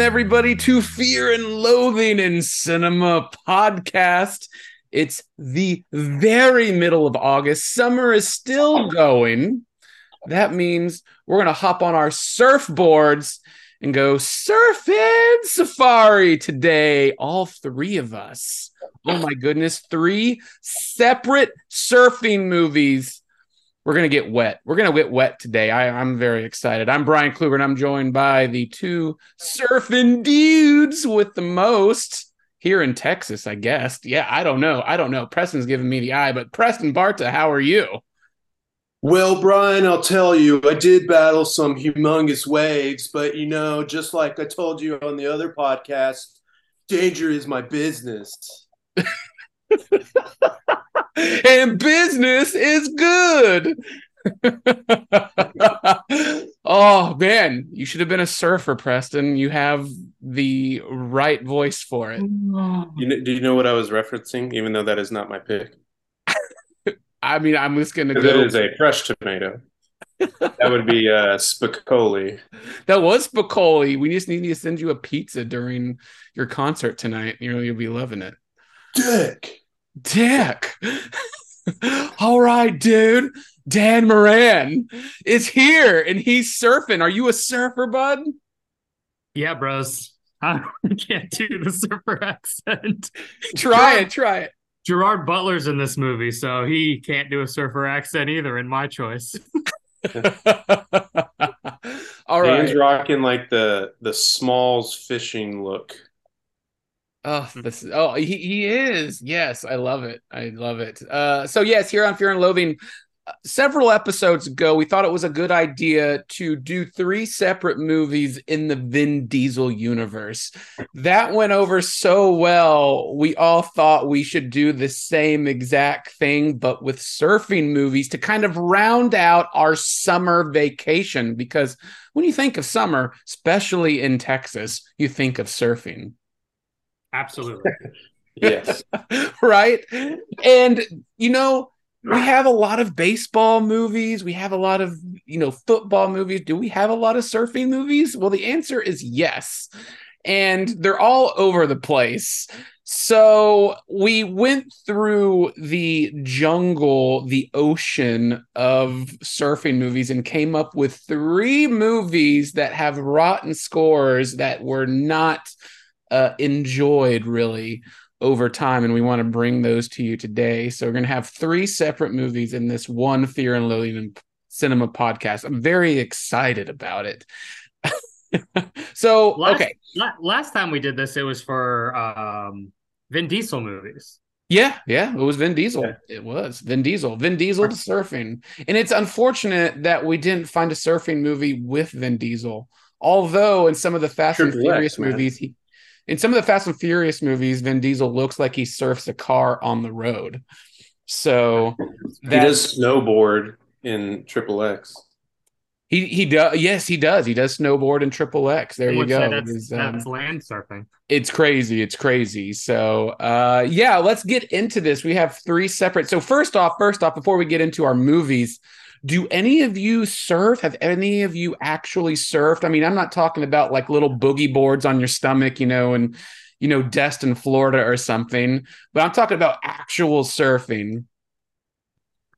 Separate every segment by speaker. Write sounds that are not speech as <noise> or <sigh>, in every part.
Speaker 1: Everybody, to Fear and Loathing in Cinema podcast. It's the very middle of August. Summer is still going. That means we're going to hop on our surfboards and go surfing safari today. All three of us. Oh my goodness. Three separate surfing movies we're gonna get wet. We're gonna get wet today. I, I'm very excited. I'm Brian Kluger, and I'm joined by the two surfing dudes with the most here in Texas, I guess. Yeah, I don't know. I don't know. Preston's giving me the eye, but Preston Barta, how are you?
Speaker 2: Well, Brian, I'll tell you, I did battle some humongous waves, but you know, just like I told you on the other podcast, danger is my business. <laughs>
Speaker 1: and business is good. <laughs> oh man, you should have been a surfer, Preston. You have the right voice for it.
Speaker 2: You know, do you know what I was referencing? Even though that is not my pick, <laughs>
Speaker 1: I mean, I'm just gonna
Speaker 2: it
Speaker 1: go.
Speaker 2: is a fresh tomato. that would be uh, Spicoli.
Speaker 1: That was Spicoli. We just need to send you a pizza during your concert tonight. You know, you'll be loving it.
Speaker 2: Dick.
Speaker 1: Dick. All right, dude. Dan Moran is here and he's surfing. Are you a surfer, bud?
Speaker 3: Yeah, bros. <laughs> I can't do the surfer <laughs> accent.
Speaker 1: Try
Speaker 3: Gerard-
Speaker 1: it. Try it.
Speaker 3: Gerard Butler's in this movie, so he can't do a surfer accent either, in my choice. <laughs>
Speaker 1: All right.
Speaker 2: Dan's rocking like the the Smalls fishing look.
Speaker 1: Oh, this is oh he, he is. Yes, I love it. I love it. Uh so yes, here on Fear and Loathing, uh, several episodes ago, we thought it was a good idea to do three separate movies in the Vin Diesel universe. That went over so well. We all thought we should do the same exact thing, but with surfing movies to kind of round out our summer vacation. Because when you think of summer, especially in Texas, you think of surfing
Speaker 3: Absolutely. <laughs>
Speaker 2: Yes. <laughs>
Speaker 1: right? And you know, we have a lot of baseball movies, we have a lot of, you know, football movies. Do we have a lot of surfing movies? Well, the answer is yes. And they're all over the place. So we went through the jungle, the ocean of surfing movies and came up with three movies that have rotten scores that were not uh, enjoyed really over time and we want to bring those to you today. So we're going to have three separate movies in this one fear and loathing in cinema podcast. I'm very excited about it. <laughs> So
Speaker 3: Last,
Speaker 1: okay.
Speaker 3: la- last time we did this, it was for um, Vin Diesel movies.
Speaker 1: yeah yeah it was vin diesel.
Speaker 2: Yeah.
Speaker 1: it was vin diesel. Vin diesel to surfing. And it's unfortunate that we didn't find a surfing movie with vin diesel although in some of the fast and furious movies he in some of the Fast and Furious movies, Vin Diesel looks like he surfs a car on the road. So
Speaker 2: he does snowboard in Triple X.
Speaker 1: he he does yes he does he does snowboard in Triple X. There you go.
Speaker 3: That's,
Speaker 1: His, um,
Speaker 3: that's land surfing.
Speaker 1: it's crazy it's crazy so uh yeah let's get into this we have three separate so first off first off before we get into our movies do any of you surf have any of you actually surfed i mean i'm not talking about like little boogie boards on your stomach you know and you know destin florida or something but i'm talking about actual surfing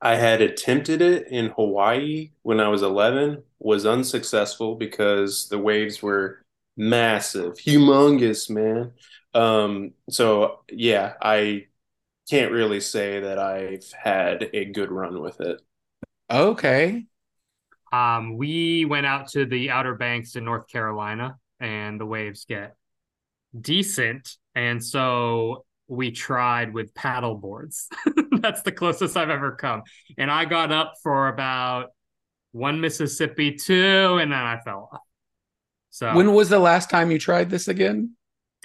Speaker 2: I had attempted it in Hawaii when I was 11, was unsuccessful because the waves were massive, humongous, man. Um, so yeah, I can't really say that I've had a good run with it.
Speaker 1: Okay
Speaker 3: Um, we went out to the Outer Banks in North Carolina, and the waves get decent, and so we tried with paddle boards. <laughs> That's the closest I've ever come, and I got up for about one Mississippi, two, and then I fell off. So
Speaker 1: when was the last time you tried this again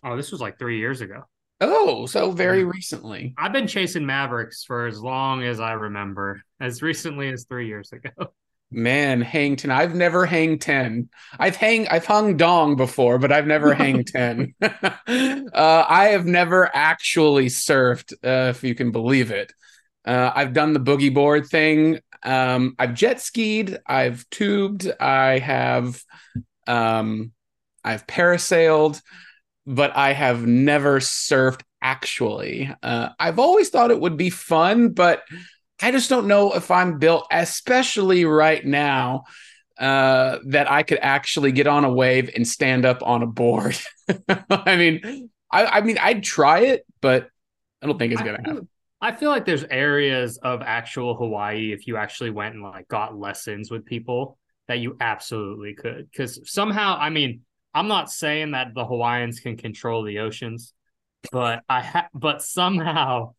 Speaker 3: Oh, this was like three years ago.
Speaker 1: Oh, so very recently.
Speaker 3: I've been chasing Mavericks for as long as I remember, as recently as three years ago. <laughs>
Speaker 1: Man, hang ten. I've never hang ten. I've hang I've hung dong before, but I've never <laughs> hang ten. <laughs> uh, I have never actually surfed, uh, if you can believe it. Uh, I've done the boogie board thing. Um, I've jet skied. I've tubed. I have, um, I've parasailed, but I have never surfed actually. Uh, I've always thought it would be fun, but I just don't know if I'm built, especially right now, uh, that I could actually get on a wave and stand up on a board. <laughs> I mean, I, I, mean, I'd try it, but I don't think it's gonna happen.
Speaker 3: I feel like there's areas of actual Hawaii if you actually went and like got lessons with people that you absolutely could. Because somehow, I mean, I'm not saying that the Hawaiians can control the oceans, but I ha- but somehow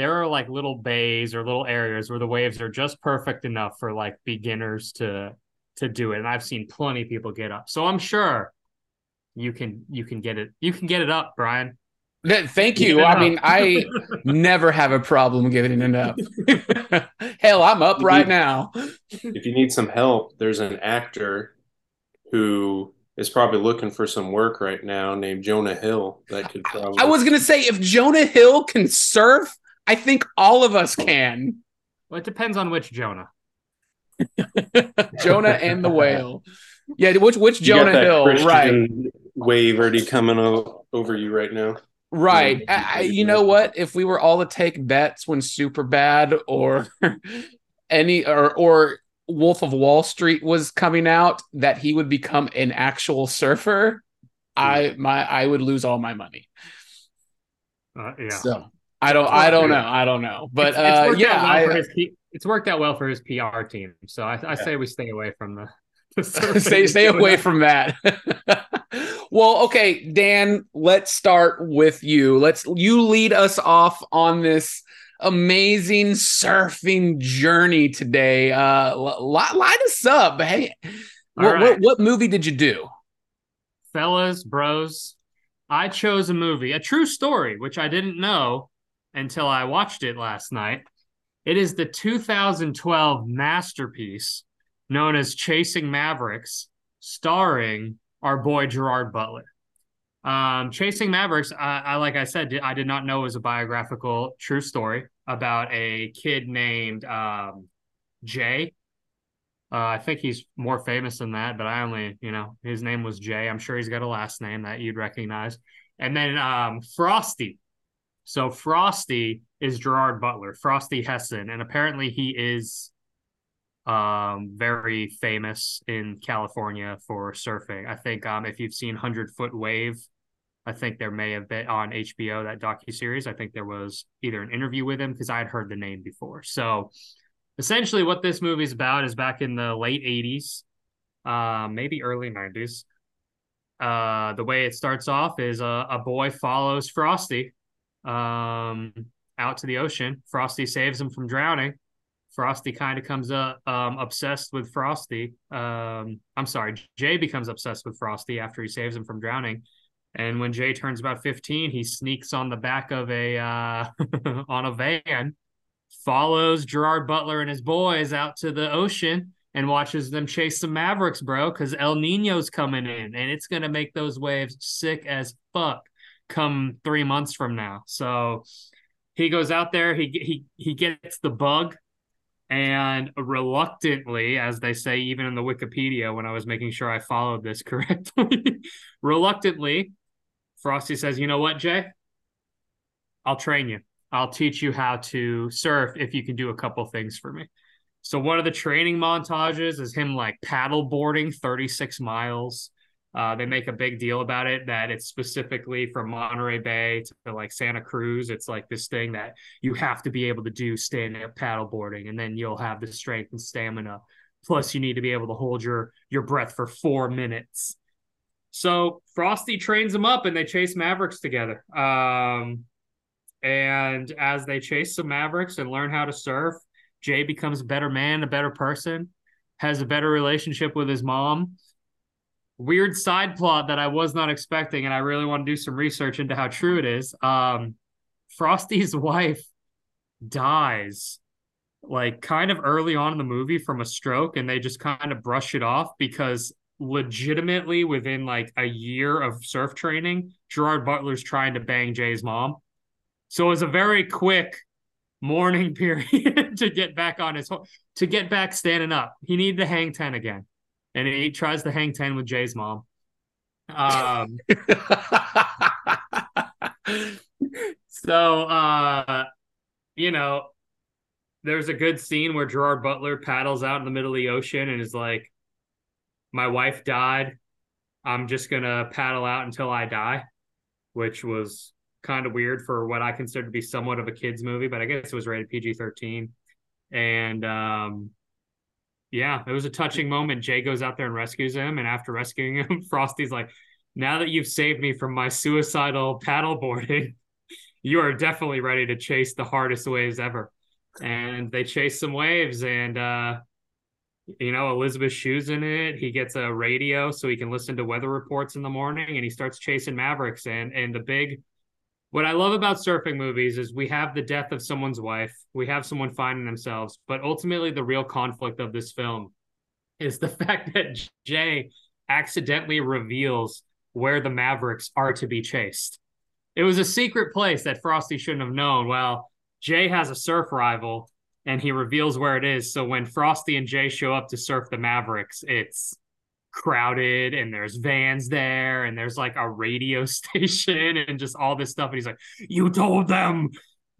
Speaker 3: there are like little bays or little areas where the waves are just perfect enough for like beginners to to do it and i've seen plenty of people get up so i'm sure you can you can get it you can get it up brian
Speaker 1: Thank you. I mean, I <laughs> never have a problem giving it up. <laughs> Hell, I'm up right now.
Speaker 2: If you need some help, there's an actor who is probably looking for some work right now named Jonah Hill that could probably
Speaker 1: I was gonna say if Jonah Hill can surf, I think all of us can.
Speaker 3: Well, it depends on which Jonah. <laughs>
Speaker 1: Jonah and the whale. Yeah, which which Jonah Hill?
Speaker 2: Christian
Speaker 1: right.
Speaker 2: Wave already coming o- over you right now.
Speaker 1: Right. I, I, you know what? If we were all to take bets when Superbad or <laughs> any or or Wolf of Wall Street was coming out that he would become an actual surfer, I my I would lose all my money.
Speaker 3: Uh, yeah.
Speaker 1: So I don't. I don't know. I don't know. But
Speaker 3: it's, it's
Speaker 1: uh, yeah,
Speaker 3: well
Speaker 1: I,
Speaker 3: his, it's worked out well for his PR team. So I, I yeah. say we stay away from the. <laughs>
Speaker 1: the <laughs> stay stay away from that. <laughs> well, okay, Dan. Let's start with you. Let's you lead us off on this amazing surfing journey today. Uh, light, light us up. Hey, what, right. what what movie did you do,
Speaker 3: fellas, bros? I chose a movie, a true story, which I didn't know until I watched it last night. It is the 2012 masterpiece known as Chasing Mavericks, starring our boy Gerard Butler. Um, Chasing Mavericks, I, I, like I said, I did not know it was a biographical true story about a kid named um, Jay. Uh, I think he's more famous than that, but I only, you know, his name was Jay. I'm sure he's got a last name that you'd recognize. And then um, Frosty, so Frosty is Gerard Butler, Frosty Hesson, and apparently he is um very famous in California for surfing. I think um if you've seen Hundred Foot Wave, I think there may have been on HBO that docu series. I think there was either an interview with him because I had heard the name before. So essentially, what this movie is about is back in the late '80s, uh, maybe early '90s. Uh, the way it starts off is a, a boy follows Frosty um, out to the ocean. Frosty saves him from drowning. Frosty kind of comes up um, obsessed with Frosty. Um, I'm sorry, Jay becomes obsessed with Frosty after he saves him from drowning. And when Jay turns about 15, he sneaks on the back of a uh, <laughs> on a van, follows Gerard Butler and his boys out to the ocean and watches them chase some Mavericks, bro, because El Nino's coming in and it's gonna make those waves sick as fuck come three months from now. So he goes out there, he he he gets the bug, and reluctantly, as they say, even in the Wikipedia, when I was making sure I followed this <laughs> correctly, reluctantly, Frosty says, "You know what, Jay? I'll train you. I'll teach you how to surf if you can do a couple things for me." So one of the training montages is him like paddle boarding 36 miles uh, they make a big deal about it that it's specifically from Monterey Bay to like Santa Cruz. It's like this thing that you have to be able to do stand up paddleboarding, and then you'll have the strength and stamina. Plus, you need to be able to hold your your breath for four minutes. So Frosty trains them up, and they chase Mavericks together. Um, and as they chase some Mavericks and learn how to surf, Jay becomes a better man, a better person, has a better relationship with his mom weird side plot that I was not expecting, and I really want to do some research into how true it is. Um, Frosty's <laughs> wife dies like kind of early on in the movie from a stroke, and they just kind of brush it off because legitimately within like a year of surf training, Gerard Butler's trying to bang Jay's mom. So it was a very quick mourning <laughs> period to get back on his to get back standing up. He needed to hang 10 again. And he tries to hang 10 with Jay's mom. Um so uh you know, there's a good scene where Gerard Butler paddles out in the middle of the ocean and is like, My wife died. I'm just gonna paddle out until I die, which was kind of weird for what I consider to be somewhat of a kids movie, but I guess it was rated PG 13. And um, yeah, it was a touching moment. Jay goes out there and rescues him, and after rescuing him, <laughs> Frosty's like, "Now that you've saved me from my suicidal paddleboarding, <laughs> you are definitely ready to chase the hardest waves ever." And they chase some waves, and uh, you know Elizabeth Shue's in it. He gets a radio so he can listen to weather reports in the morning, and he starts chasing Mavericks. And and the big what I love about surfing movies is we have the death of someone's wife, we have someone finding themselves, but ultimately the real conflict of this film is the <laughs> fact that Jay accidentally reveals where the Mavericks are to be chased. It was a secret place that Frosty shouldn't have known. Well, Jay has a surf rival and he reveals where it is. So when Frosty and Jay show up to surf the Mavericks, it's crowded and there's vans there and there's like a radio <laughs> station and just all this stuff. And he's like, You told them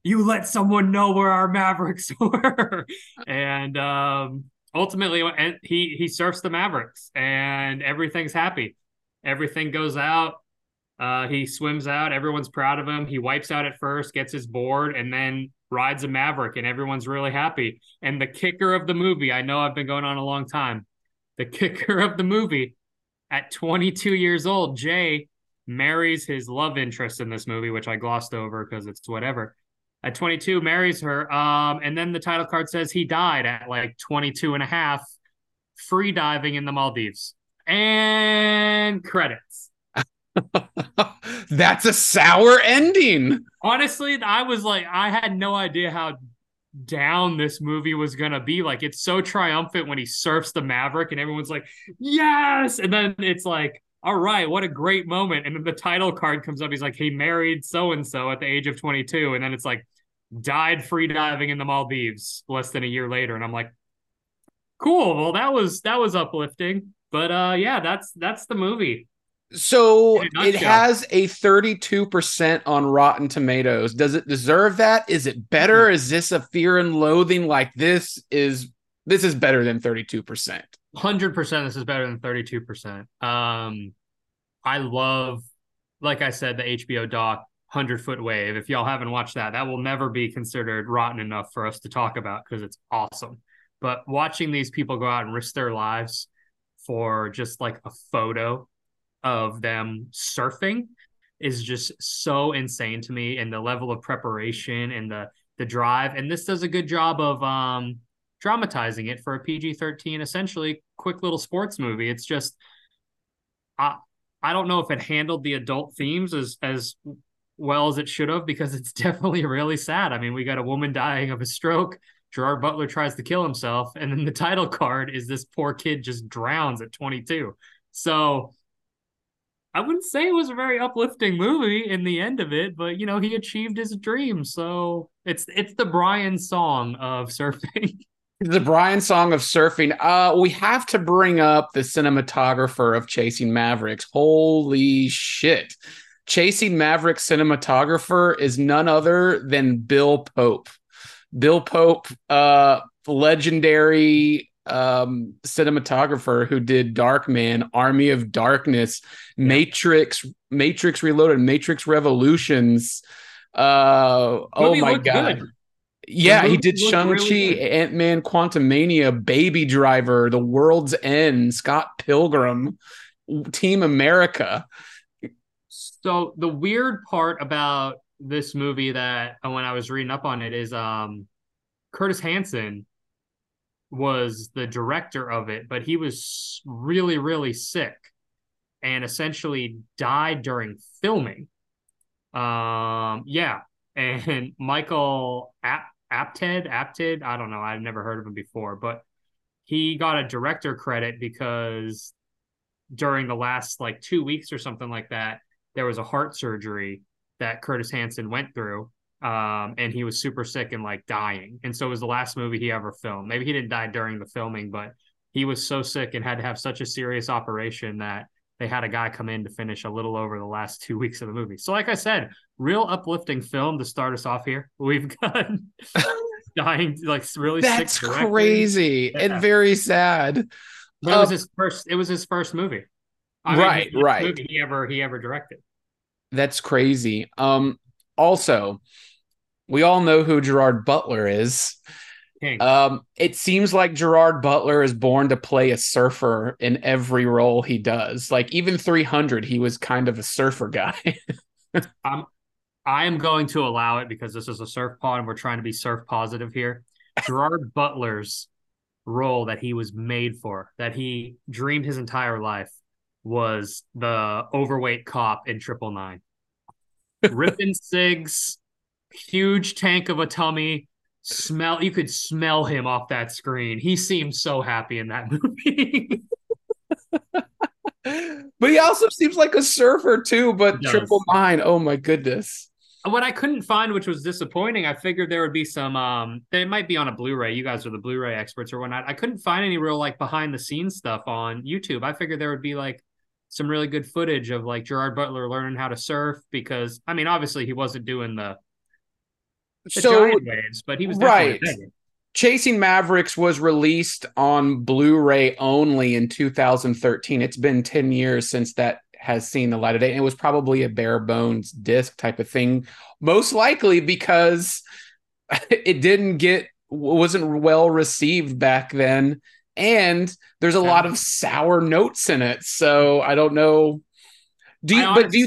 Speaker 3: you let someone know where our Mavericks <laughs> were. and um ultimately he he surfs the Mavericks and everything's happy. Everything goes out. Uh, he swims out. Everyone's proud of him. He wipes out at first, gets his board, and then rides a Maverick, and everyone's really happy. And the kicker of the movie, I know I've been going on a long time the <laughs> kicker of the movie, at 22 years old, Jay marries his love interest in this movie, which I glossed over because it's whatever. At 22, marries her. Um, and then the title card says he died at like 22 and a half, free diving in the Maldives. And credits. <laughs>
Speaker 1: That's a sour ending.
Speaker 3: Honestly, I was like, I had no idea how down this movie was gonna be. Like it's so triumphant when he surfs the Maverick and everyone's like, yes, and then it's like, all right, what a great moment. And then the title card comes up. He's like, he married so and so at the age of 22, and then it's like, died free diving in the Maldives less than a year later, and I'm like, cool. Well, that was that was uplifting. But uh, yeah, that's that's the movie.
Speaker 1: So it has a 32% on Rotten Tomatoes. Does it deserve that? Is it better? Mm-hmm. Is this a fear and loathing like this is this is better than 32%.
Speaker 3: 100% this is better than 32%. Um I love like I said the HBO doc 100 Foot Wave. If y'all haven't watched that, that will never be considered rotten enough for us to talk about because it's awesome. But watching these people go out and risk their lives for just like a photo of them surfing is just so insane to me and the level of preparation and the the drive. And this does a good job of um dramatizing it for a PG-13 essentially quick little sports movie. It's just I I don't know if it handled the adult themes as as well as it should have because it's <laughs> definitely really sad. I mean we got a woman dying of a stroke Gerard Butler tries to kill himself and then the title card is this poor kid just drowns at 22 so I wouldn't say it was a very uplifting movie in the end of it, but you know, he achieved his dream. So it's it's the Brian song of <laughs> surfing.
Speaker 1: the Brian song of surfing. Uh we have to bring up the cinematographer of Chasing Mavericks. Holy shit. Chasing Maverick cinematographer is none other than Bill Pope. Bill Pope, uh legendary um, cinematographer who did Darkman, Army of Darkness, yeah. Matrix, Matrix Reloaded, Matrix Revolutions. Uh, oh my god. Good. Yeah, he did Shang-Chi, really Ant-Man, Quantumania, Baby Driver, The World's End, Scott Pilgrim, Team America.
Speaker 3: So the weird part about this movie that when I was reading up on it is um Curtis Hanson was the director of it, but he was really, really sick. and essentially died during filming. Um, yeah, <laughs> and Michael Ap- Apted, Apted, I don't know, I've never heard of him before, but he got a director credit because during the last like two weeks or something like that, there was a heart surgery that Curtis Hanson went through. Um, and he was super sick and like dying. And so it was the last movie he ever filmed. Maybe he didn't die during the filming, but he was so sick and had to have such a serious operation that they had a guy come in to finish a little over the last two weeks of the movie. So, like I said, real uplifting film to start us off here. We've got <laughs> dying, like really.
Speaker 1: That's crazy yeah. and very sad.
Speaker 3: it um, was his first. It was his first movie.
Speaker 1: I right, mean, right.
Speaker 3: Movie he ever he ever directed.
Speaker 1: That's crazy. Um. Also, we all know who Gerard Butler is. Um, it seems like Gerard Butler is born to play a surfer in every role he does. Like even 300, he was kind of a surfer guy. <laughs>
Speaker 3: I'm, I am going to allow it because this is a surf pod and we're trying to be surf positive here. Gerard <laughs> Butler's role that he was made for, that he dreamed his entire life, was the overweight cop in Triple Nine. <laughs> Ripping cigs, huge tank of a tummy, smell you could smell him off that screen. He seemed so happy in that <laughs> movie.
Speaker 1: but he also seems like a surfer too, but triple nine. Oh my goodness.
Speaker 3: What I couldn't find, which was disappointing, I figured there would be some um they might be on a Blu-ray. You guys are the Blu-ray experts or whatnot. I couldn't find any real like behind the scenes stuff on YouTube. I figured there would be like some really good footage of like Gerard Butler learning how to surf because I mean obviously he wasn't doing the so waves, but he was right.
Speaker 1: Chasing Mavericks was released on Blu-ray only in 2013. It's been 10 years since that has seen the light of day. And it was probably a bare bones disc type of thing, most likely because <laughs> it didn't get wasn't well received back then. And there's a lot of sour notes in it. So I don't know. Do you honestly, but do you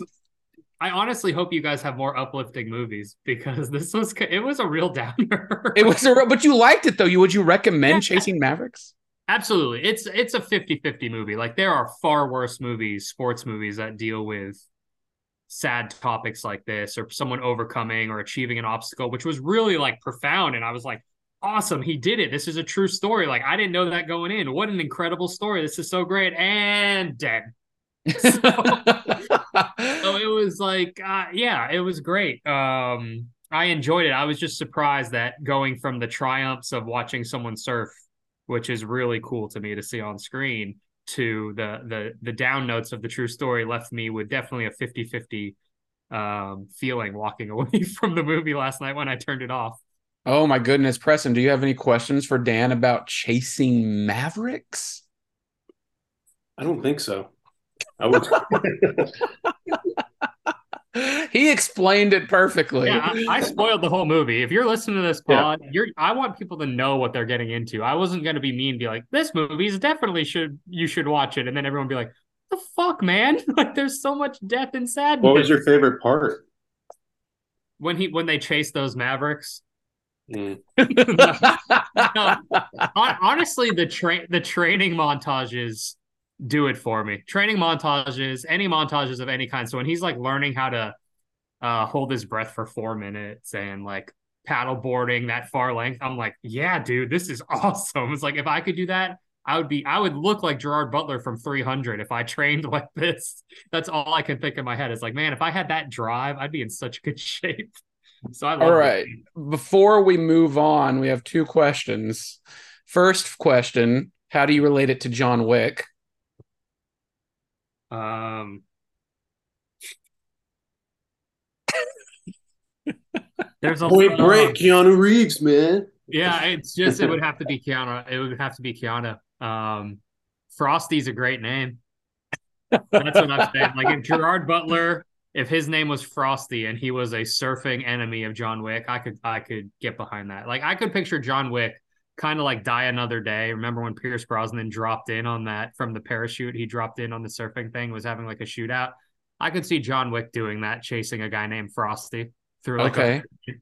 Speaker 3: I honestly hope you guys have more uplifting movies because this was it was a real downer. <laughs>
Speaker 1: it was a real, but you liked it though. You would you recommend yeah. Chasing Mavericks?
Speaker 3: Absolutely. It's it's a 50-50 movie. Like there are far worse movies, sports movies that deal with sad topics like this or someone overcoming or achieving an obstacle, which was really like profound and I was like awesome he did it this is a true story like i didn't know that going in what an incredible story this is so great and dead so, <laughs> so, it was like, uh, yeah, it was great. Um, I enjoyed it. I was just surprised that going from the triumphs of watching someone surf, which is really cool to me to see on screen, to the the the down notes of the true story left me with definitely a 50-50 um, feeling walking <laughs> away from the movie last night when I turned it off.
Speaker 1: Oh my goodness, Preston, do you have any questions for Dan about chasing Mavericks?
Speaker 2: I don't think so. <laughs>
Speaker 1: he explained it perfectly.
Speaker 3: Yeah, I, I, spoiled the whole movie. If you're listening to this pod, yeah. you're I want people to know what they're getting into. I wasn't gonna be mean, be like, this movie is definitely should you should watch it, and then everyone be like, the fuck, man? <laughs> Like there's so much death and sadness.
Speaker 2: What was your favorite part?
Speaker 3: When he when they chase those Mavericks.
Speaker 2: Mm. <laughs>
Speaker 3: no, honestly, the train the training montages do it for me. Training montages, any montages of any kind. So when he's like learning how to uh, hold his breath for four minutes and like paddle boarding that far length, I'm like, yeah, dude, this is <laughs> awesome. It's like if I could do that, I would be, I would look like Gerard Butler from 300 if I <laughs> trained like this. That's all I can think in my head. Is like, man, if I had that drive, I'd be in such good <laughs> shape. So I
Speaker 1: all right. Before we move on, we have two questions. First question: How do you relate it to John Wick?
Speaker 3: Um, there's a
Speaker 2: point break, Keanu Reeves, man.
Speaker 3: Yeah, <laughs> it's just it would have to be Keanu. It would have to be Keanu. Um, Frosty's a great name. That's what I'm saying. Like if Gerard Butler, if his name was Frosty and he was a surfing enemy of John Wick, I could I could get behind that. Like I could picture John Wick kind of like Die Another Day. Remember when Pierce Brosnan dropped in on that from the parachute? He dropped in on the surfing thing, was having like a shootout. I could see John Wick doing that, chasing a guy named Frosty through like
Speaker 1: okay.
Speaker 3: A...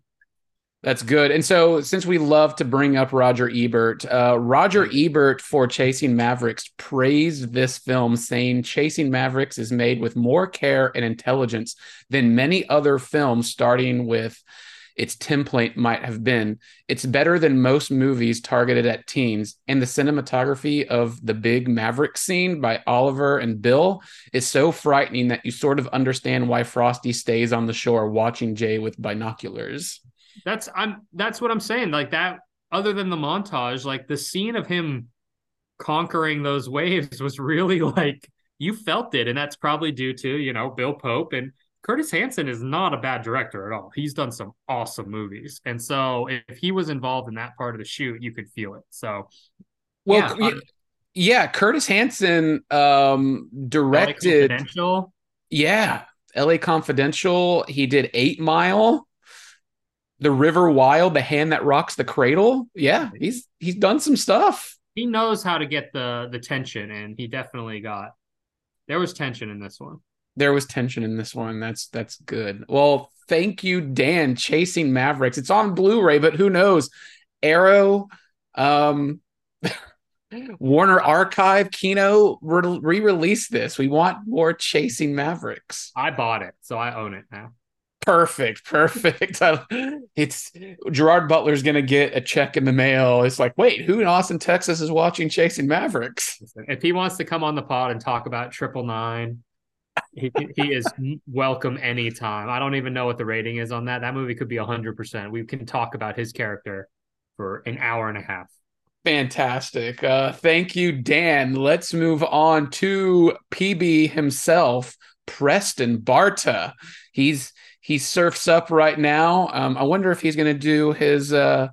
Speaker 1: That's good. And so, since we love to bring up Roger Ebert, uh, Roger Ebert for Chasing Mavericks praised this film, saying Chasing Mavericks is made with more care and intelligence than many other films, starting with its template might have been. It's better than most movies targeted at teens. And the cinematography of the big Maverick scene by Oliver and Bill is so frightening that you sort of understand why Frosty stays on the shore watching Jay with binoculars.
Speaker 3: That's I'm that's what I'm saying. Like that other than the montage, like the scene of him conquering those waves <laughs> was really like you felt it and that's probably due to, you know, Bill Pope and Curtis Hanson is not a bad director at all. He's done some awesome movies. And so if he was involved in that part of the shoot, you could feel it. So
Speaker 1: well yeah, yeah Curtis Hanson um directed Yeah, LA Confidential. He did 8 Mile the River Wild, the hand that rocks the cradle. Yeah, he's he's done some stuff.
Speaker 3: He knows how to get the the tension, and he definitely got. There was tension in this one.
Speaker 1: There was tension in this one. That's that's good. Well, thank you, Dan. Chasing Mavericks. It's on Blu-ray, but who knows? Arrow, um, <laughs> Warner Archive, Kino re-release this. We want more Chasing Mavericks.
Speaker 3: I bought it, so I own it now.
Speaker 1: Perfect, perfect. <laughs> it's Gerard Butler's gonna get a check in the mail. It's like, wait, who in Austin, Texas, is watching Chasing Mavericks?
Speaker 3: If he wants to come on the pod and talk about Triple Nine, he, he is welcome anytime. I don't even know what the rating is on that. That movie could be hundred percent. We can talk about his character for an hour and a half.
Speaker 1: Fantastic. Uh, thank you, Dan. Let's move on to PB himself, Preston Barta. He's he surfs up right now. Um, I wonder if he's going to do his uh,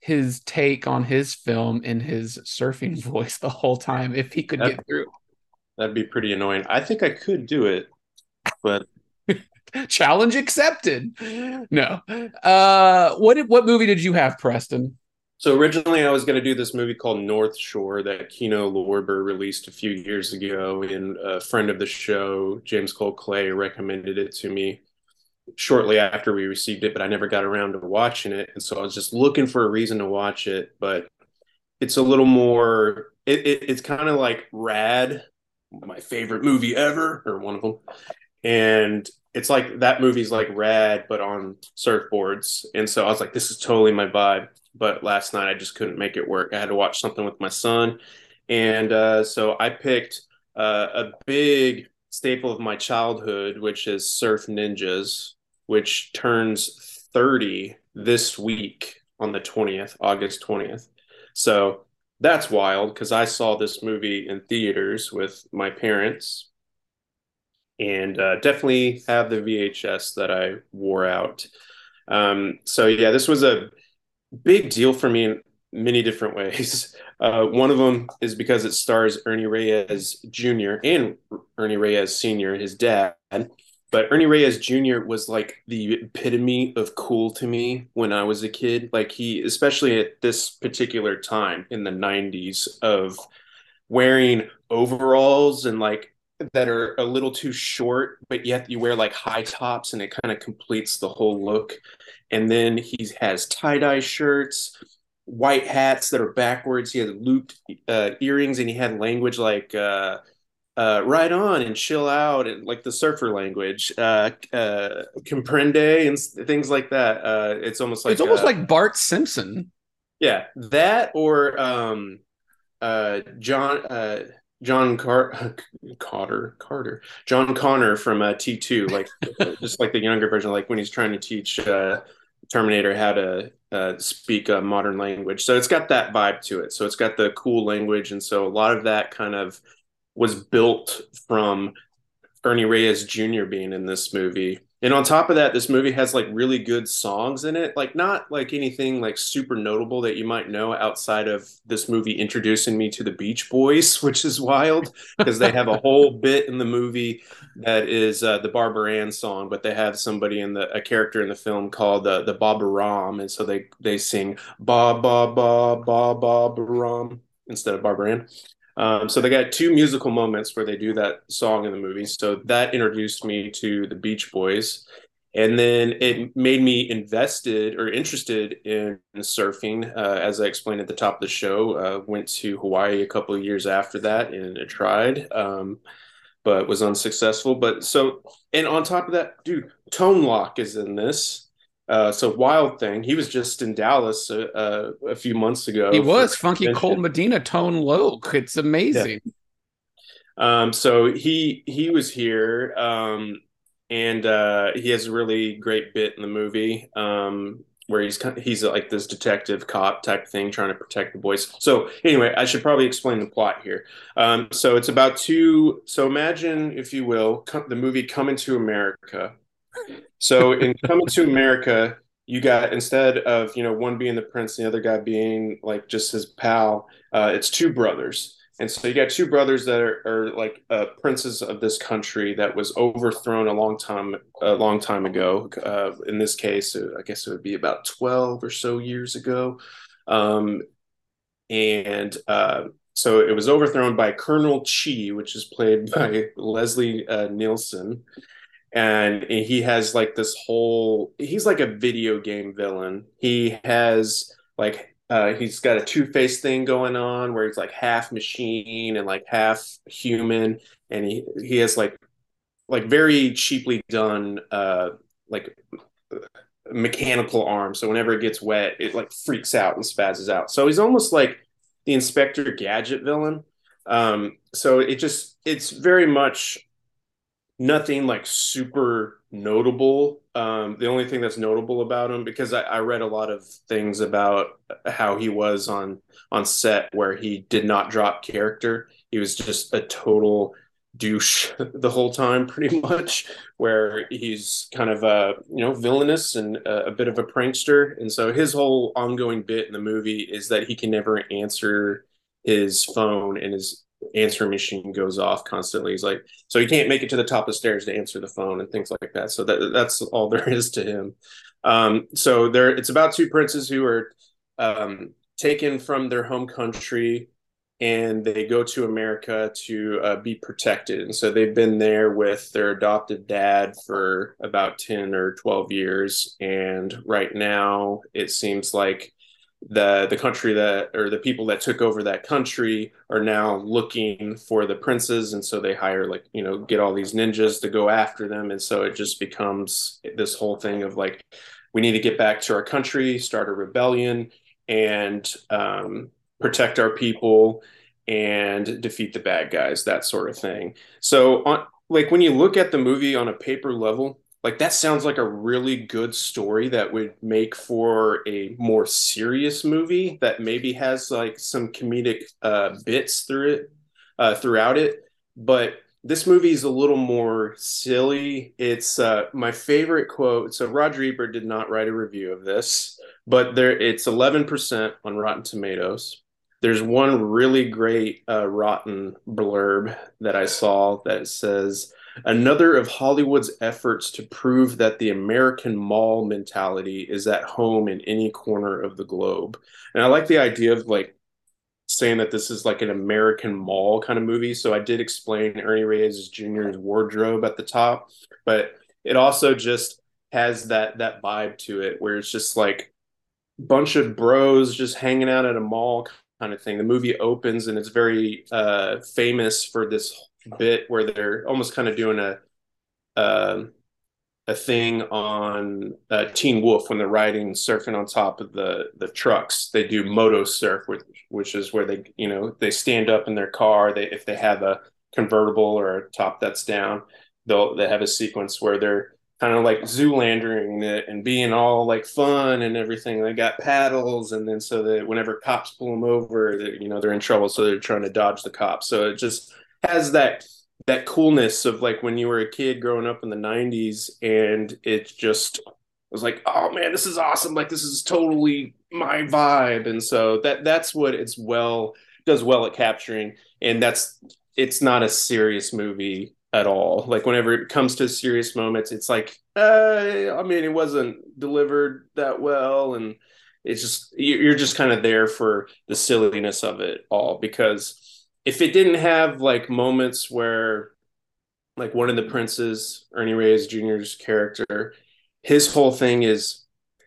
Speaker 1: his take on his film in his surfing <laughs> voice the whole time if he could that, get through.
Speaker 2: That'd be pretty annoying. I think I could do it, but <laughs>
Speaker 1: challenge accepted. No. Uh, what what movie did you have, Preston?
Speaker 2: So originally, I was going to do this movie called North Shore that Kino Lorber released a few years ago, and a friend of the show, James Cole Clay, recommended it to me shortly after we received it, but I never got around to watching it. And so I was just looking for a reason to watch it. But it's a little more, it, it it's kind of like Rad, my favorite movie ever, or one of them. And it's like that movie's like Rad, but on surfboards. And so I was like, this is totally my vibe. But last night I just couldn't make it work. I had to watch something with my son. And uh, so I picked uh, a big staple of my childhood, which is Surf Ninjas, which turns 30 this week on the 20th, August 20th. So that's wild because I saw this movie in theaters with my parents and uh, definitely have the VHS that I wore out. Um, so, yeah, this was a big deal for me in many different <laughs> ways. Uh, one of them is because it stars Ernie Reyes Jr. and Ernie Reyes Sr., his dad. But Ernie Reyes Jr. was like the epitome of cool to me when I was a kid. Like he, especially at this particular time in the 90s, of wearing overalls and like that are a little too short, but yet you wear like high tops and it kind of completes the whole look. And then he has tie dye shirts white hats that are backwards. He had looped uh, earrings, and he had language like uh, uh, "right on" and "chill out" and like the surfer language, uh, uh, "comprende" and things like that. Uh, it's almost like
Speaker 1: it's almost uh, like Bart Simpson.
Speaker 2: Yeah, that or um, uh, John. Uh, John Car- Carter, Carter, John Connor from uh, T2, like <laughs> just like the younger version, like when he's trying to teach uh, Terminator how to uh, speak a modern language. So it's got that vibe to it. So it's got the cool language, and so a lot of that kind of was built from Ernie Reyes Jr. being in this movie. And on top of that, this movie has like really good songs in it. Like not like anything like super notable that you might know outside of this movie introducing me to the Beach Boys, <laughs> which is wild because they have a whole <laughs> bit in the movie that is uh, the Barbara Ann song, but they have somebody in the a character in the film called uh, the Baba Ram, and so they they sing ba ba ba ba ba Ram instead of Barbara Ann. Um, so they got two musical moments where they do that song in the movie. So that introduced me to the Beach Boys. and then it made me invested or interested in surfing uh, as i explained at the top of the show uh, went to hawaii a couple of years after that and I tried um, but was unsuccessful but so and on top of that dude tone loc is in this uh, so wild thing he was just in dallas a, uh, uh, a few months ago
Speaker 1: he was funky cold medina tone loc it's amazing
Speaker 2: yeah. um, so he he was here um, and uh, he has a really great bit in the movie um, where he's he's like this detective cop type thing trying to protect the boys. So anyway, I should probably explain the plot here. Um, so it's about two. So imagine, if you will, the movie Coming to America. So in Coming to America, you got instead of you know one being the prince, and the other guy being like just his pal. Uh, it's two brothers and so you got two brothers that are, are like uh, princes of this country that was overthrown a long time a long time ago. Uh, in this case, I guess it would be about twelve or so years ago, um, and uh, so it was overthrown by Colonel Chi, which is played by <laughs> Leslie uh, Nielsen. And he has like this whole, he's like a video game villain. He has like uh, he's got a two face thing going on where he's like half machine and like half human, and he he has like like very cheaply done uh, like mechanical arm. So whenever it gets wet, it like freaks out and spazzes out. So he's almost like the Inspector Gadget villain. Um, so it just it's very much nothing like super notable. Um, the only thing that's notable about him, because I, I, read a lot of things about how he was on on set, where he did not drop character. He was just a total douche <laughs> the whole time, <laughs> pretty much. Where he's kind of a you know villainous and a, a bit of a prankster, and so his whole ongoing bit in the movie is that he can never answer his phone and his answering machine goes off constantly. He's like, so he can't make it to the top of the stairs to answer the phone and things like that. So that that's all <laughs> there is to him. Um, so there, it's about two princes who are um, taken from their home country and they go to America to uh, be protected. And so they've been there with their adopted dad for about 10 or 12 years. And right now, it seems like the the country that or the people that took over that country are now looking for the princes and so they hire like you know get all these ninjas to go after them. And so it just becomes this whole thing of like we need to get back to our country start a rebellion and um, protect our people and defeat the bad guys that sort of thing. So on like when you look at the movie on a paper level like that sounds like a really good story that would make for a more serious movie that maybe has like some comedic uh, bits through it uh, throughout it. But this movie is a little more silly. It's uh, my favorite quote so roger ebert did not write a review of this but there it's 11% on rotten tomatoes. There's one really great uh, rotten blurb that i saw that says another of Hollywood's efforts to prove that the American mall mentality is at home in any corner of the globe. And I like the idea of like saying that this is like an American mall kind of movie. So I did explain Ernie Reyes Jr.'s wardrobe at the top, but it also just has that that vibe to it where it's just like bunch of bros just hanging out at a mall kind of thing. The movie opens and it's very uh, famous for this bit where they're almost kind of doing a uh, a thing on uh, Teen Wolf when they're riding surfing on top of the the trucks. They do moto surf, which which is where they you know they stand up in their car. They if they have a convertible or a top that's down, they'll they have a sequence where they're kind of like Zoolandering it and being all like fun and everything. They got paddles, and then so that whenever cops pull them over, you know they're in trouble, so they're trying to dodge the cops. So it just has that that coolness of like when you were a kid growing up in the 90s and it just was like oh man this is awesome. Like this is totally my vibe. And so that that's what it's well does well at capturing. And that's it's not a serious movie at all. Like whenever it comes to serious moments it's like uh, i mean it wasn't delivered that well. And it's just you're just kind of there for the silliness of it all because if it didn't have like moments where like one of the princes ernie reyes jr's character his whole thing is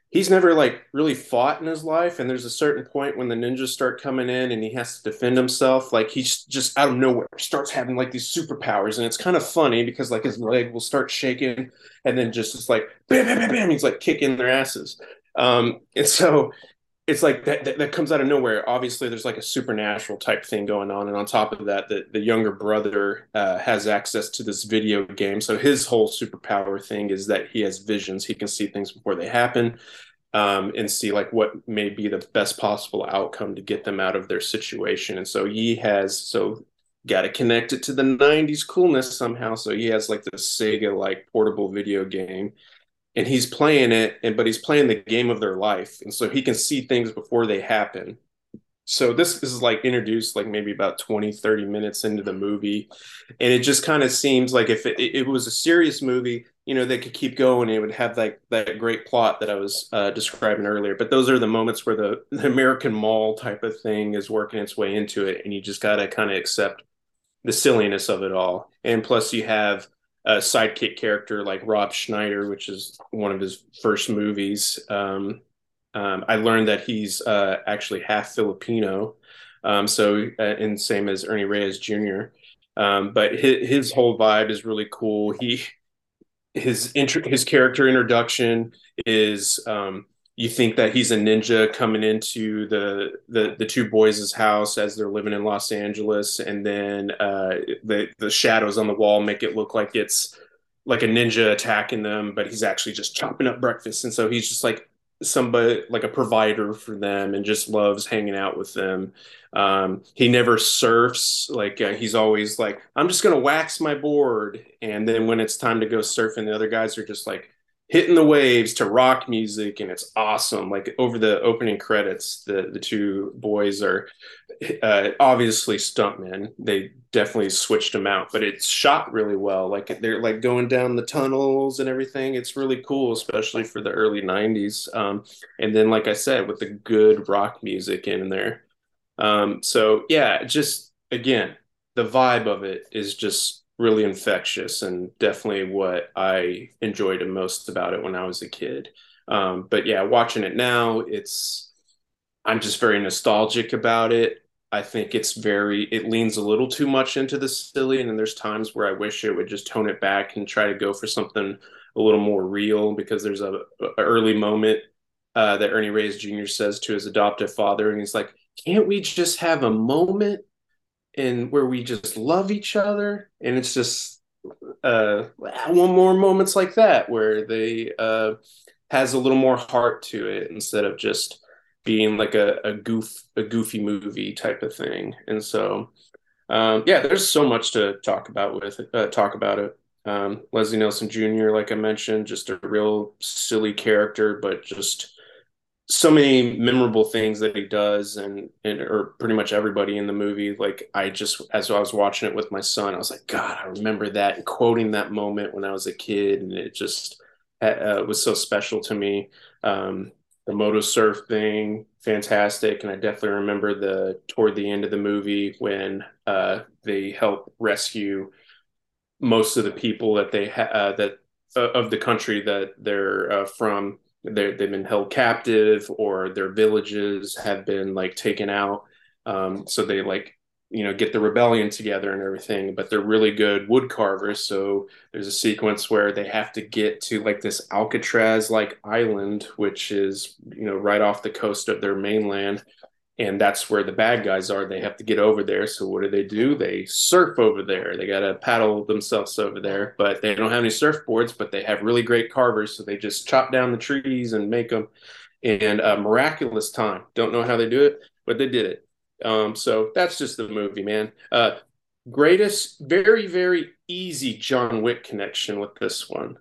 Speaker 2: he's never like really fought in his life and there's a certain point when the ninjas start coming in and he has to defend himself like he's just out of nowhere starts having like these superpowers and it's kind of funny because like his leg will start shaking and then just it's like bam bam bam bam he's like kicking their asses. Um and so it's like that, that, that comes out of nowhere obviously there's like a supernatural type thing going on and on top of that the, the younger brother uh, has access to this video game so his whole superpower thing is that he has visions he can see things before they happen um, and see like what may be the best possible outcome to get them out of their situation. And so he has so got to connect it to the 90s coolness somehow. So he has like the Sega like portable video game and he's playing it and but he's playing the game of their life. And so he can see things before they happen. So this is like introduced like maybe about 20 30 minutes into the movie and it just kind of seems like if it, it was a serious movie you know they could keep going it would have like that great plot that i was uh, describing earlier but those are the moments where the, the american mall type of thing is working its way into it and you just got to kind of accept the silliness of it all and plus you have a sidekick character like rob schneider which is one of his first movies. Um, um, i learned that he's uh, actually half filipino um, so uh, and same as ernie reyes jr um, but his, his whole vibe is really cool. He his intro, his character introduction is um, you think that he's a ninja coming into the the the two boys' house as they're living in Los Angeles, and then uh, the the shadows on the wall make it look like it's like a ninja attacking them, but he's actually just chopping up breakfast, and so he's just like somebody like a provider for them and just loves hanging out with them. Um, he never surfs. Like uh, he's always like, I'm just gonna wax my board, and then when it's time to go surfing, the other guys are just like hitting the waves to rock music, and it's awesome. Like over the opening credits, the the two boys are uh, obviously stuntmen. They definitely switched them out, but it's shot really well. Like they're like going down the tunnels and everything. It's really cool, especially for the early '90s. Um, and then, like I said, with the good rock music in there. Um, so yeah, just again, the vibe of it is just really infectious and definitely what I enjoyed the most about it when I was a kid. Um, but yeah, watching it now, it's I'm just very nostalgic about it. I think it's very it leans a little too much into the silly, and there's times where I wish it would just tone it back and try to go for something a little more real because there's a, a early moment uh, that Ernie Reyes Jr. says to his adoptive father, and he's like, can't we just have a moment in where we just love each other and it's just uh one more moments like that where they uh has a little more heart to it instead of just being like a, a goof a goofy movie type of thing. And so um yeah there's so much to talk about with uh, talk about it. Um leslie nielsen jr like i mentioned just a real silly character but just so many memorable things that he does and, and or pretty much everybody in the movie. Like i just as i was watching it with my son i was like god i remember that and quoting that moment when i was a kid. And it just uh, was so special to me. Um, the moto surf thing fantastic. And i definitely remember the toward the end of the movie when uh, they help rescue most of the people that they ha- uh, that uh, of the country that they're uh, from they've been held captive or their villages have been like taken out. Um, so they like you know get the rebellion together and everything but they're really good wood carvers. So there's a sequence where they have to get to like this alcatraz like island which is you know right off the coast of their mainland and that's where the bad guys are. They have to get over there. So what do they do? They surf over there. They got to paddle themselves over there, but they don't have any surfboards. But they have really great carvers, so they just chop down the trees and make them. And a miraculous time. Don't know how they do it, but they did it. Um, so that's just the movie, man. Uh, greatest, very very easy John Wick connection with this one.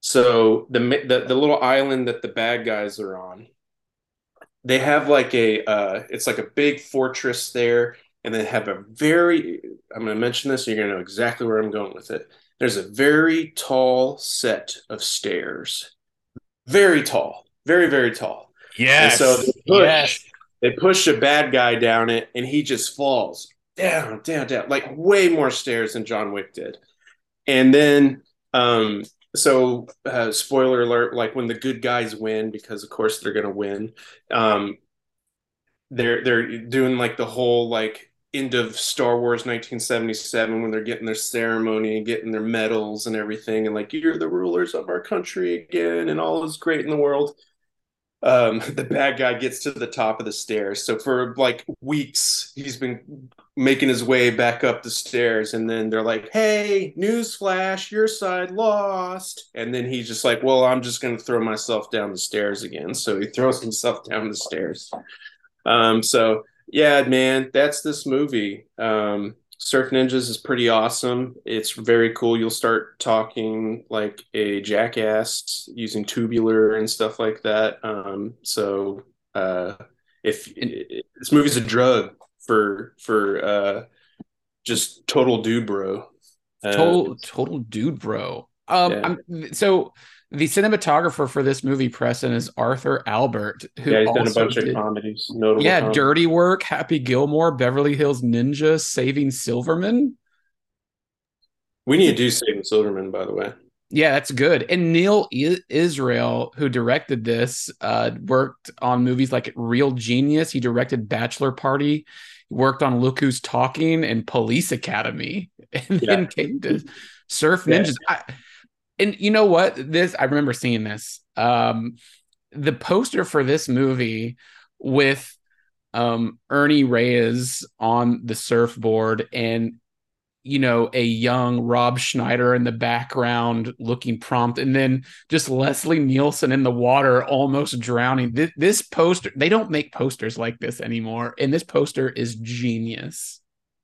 Speaker 2: So the, the the little island that the bad guys are on they have like a uh, it's like a big fortress there and they have a very i'm going to mention this and you're going to know exactly where i'm going with it. There's a very tall set of stairs. Very tall. Very very tall.
Speaker 1: Yes
Speaker 2: and so they push,
Speaker 1: yes.
Speaker 2: they push a bad guy down it and he just falls down down down like way more stairs than john wick did. And then um so uh, spoiler alert like when the good guys win because of course they're gonna win um they're they're doing like the whole like end of Star Wars 1977 when they're getting their ceremony and getting their medals and everything and like you're the rulers of our country again and all is great in the world um, <laughs> the bad guy gets to the top of the stairs. So for like weeks, he's been making his way back up the stairs, and then they're like, "Hey, newsflash, your side lost." And then he's just like, "Well, I'm just going to throw myself down the stairs again." So he throws himself down the stairs. Um, so yeah, man, that's this movie. Um, Surf Ninjas is pretty awesome. It's very cool. You'll start talking like a jackass using tubular and stuff like that. Um, so uh, if it, this movie's a drug for for uh, just total dude bro.
Speaker 1: Uh, total total dude bro. Um, yeah. So the cinematographer for this movie, Preston, is Arthur Albert,
Speaker 2: who yeah, he's done a bunch did, of comedies. Notable
Speaker 1: yeah,
Speaker 2: comedies.
Speaker 1: Dirty Work, Happy Gilmore, Beverly Hills Ninja, Saving Silverman.
Speaker 2: We need to do Saving Silverman, by the way.
Speaker 1: Yeah, that's good. And Neal Israel, who directed this, uh, worked on movies like Real Genius. He directed Bachelor Party. Worked on Look Who's Talking and Police Academy, <laughs> and yeah. then came to Surf Ninjas. Yeah. I, and you know what? This I remember seeing this. Um, the poster for this movie with um, Ernie Reyes on the surfboard and you know a young Rob Schneider in the background looking prompt and then just Leslie Nielsen in the water almost drowning this, this poster they don't make posters like this anymore and this poster is genius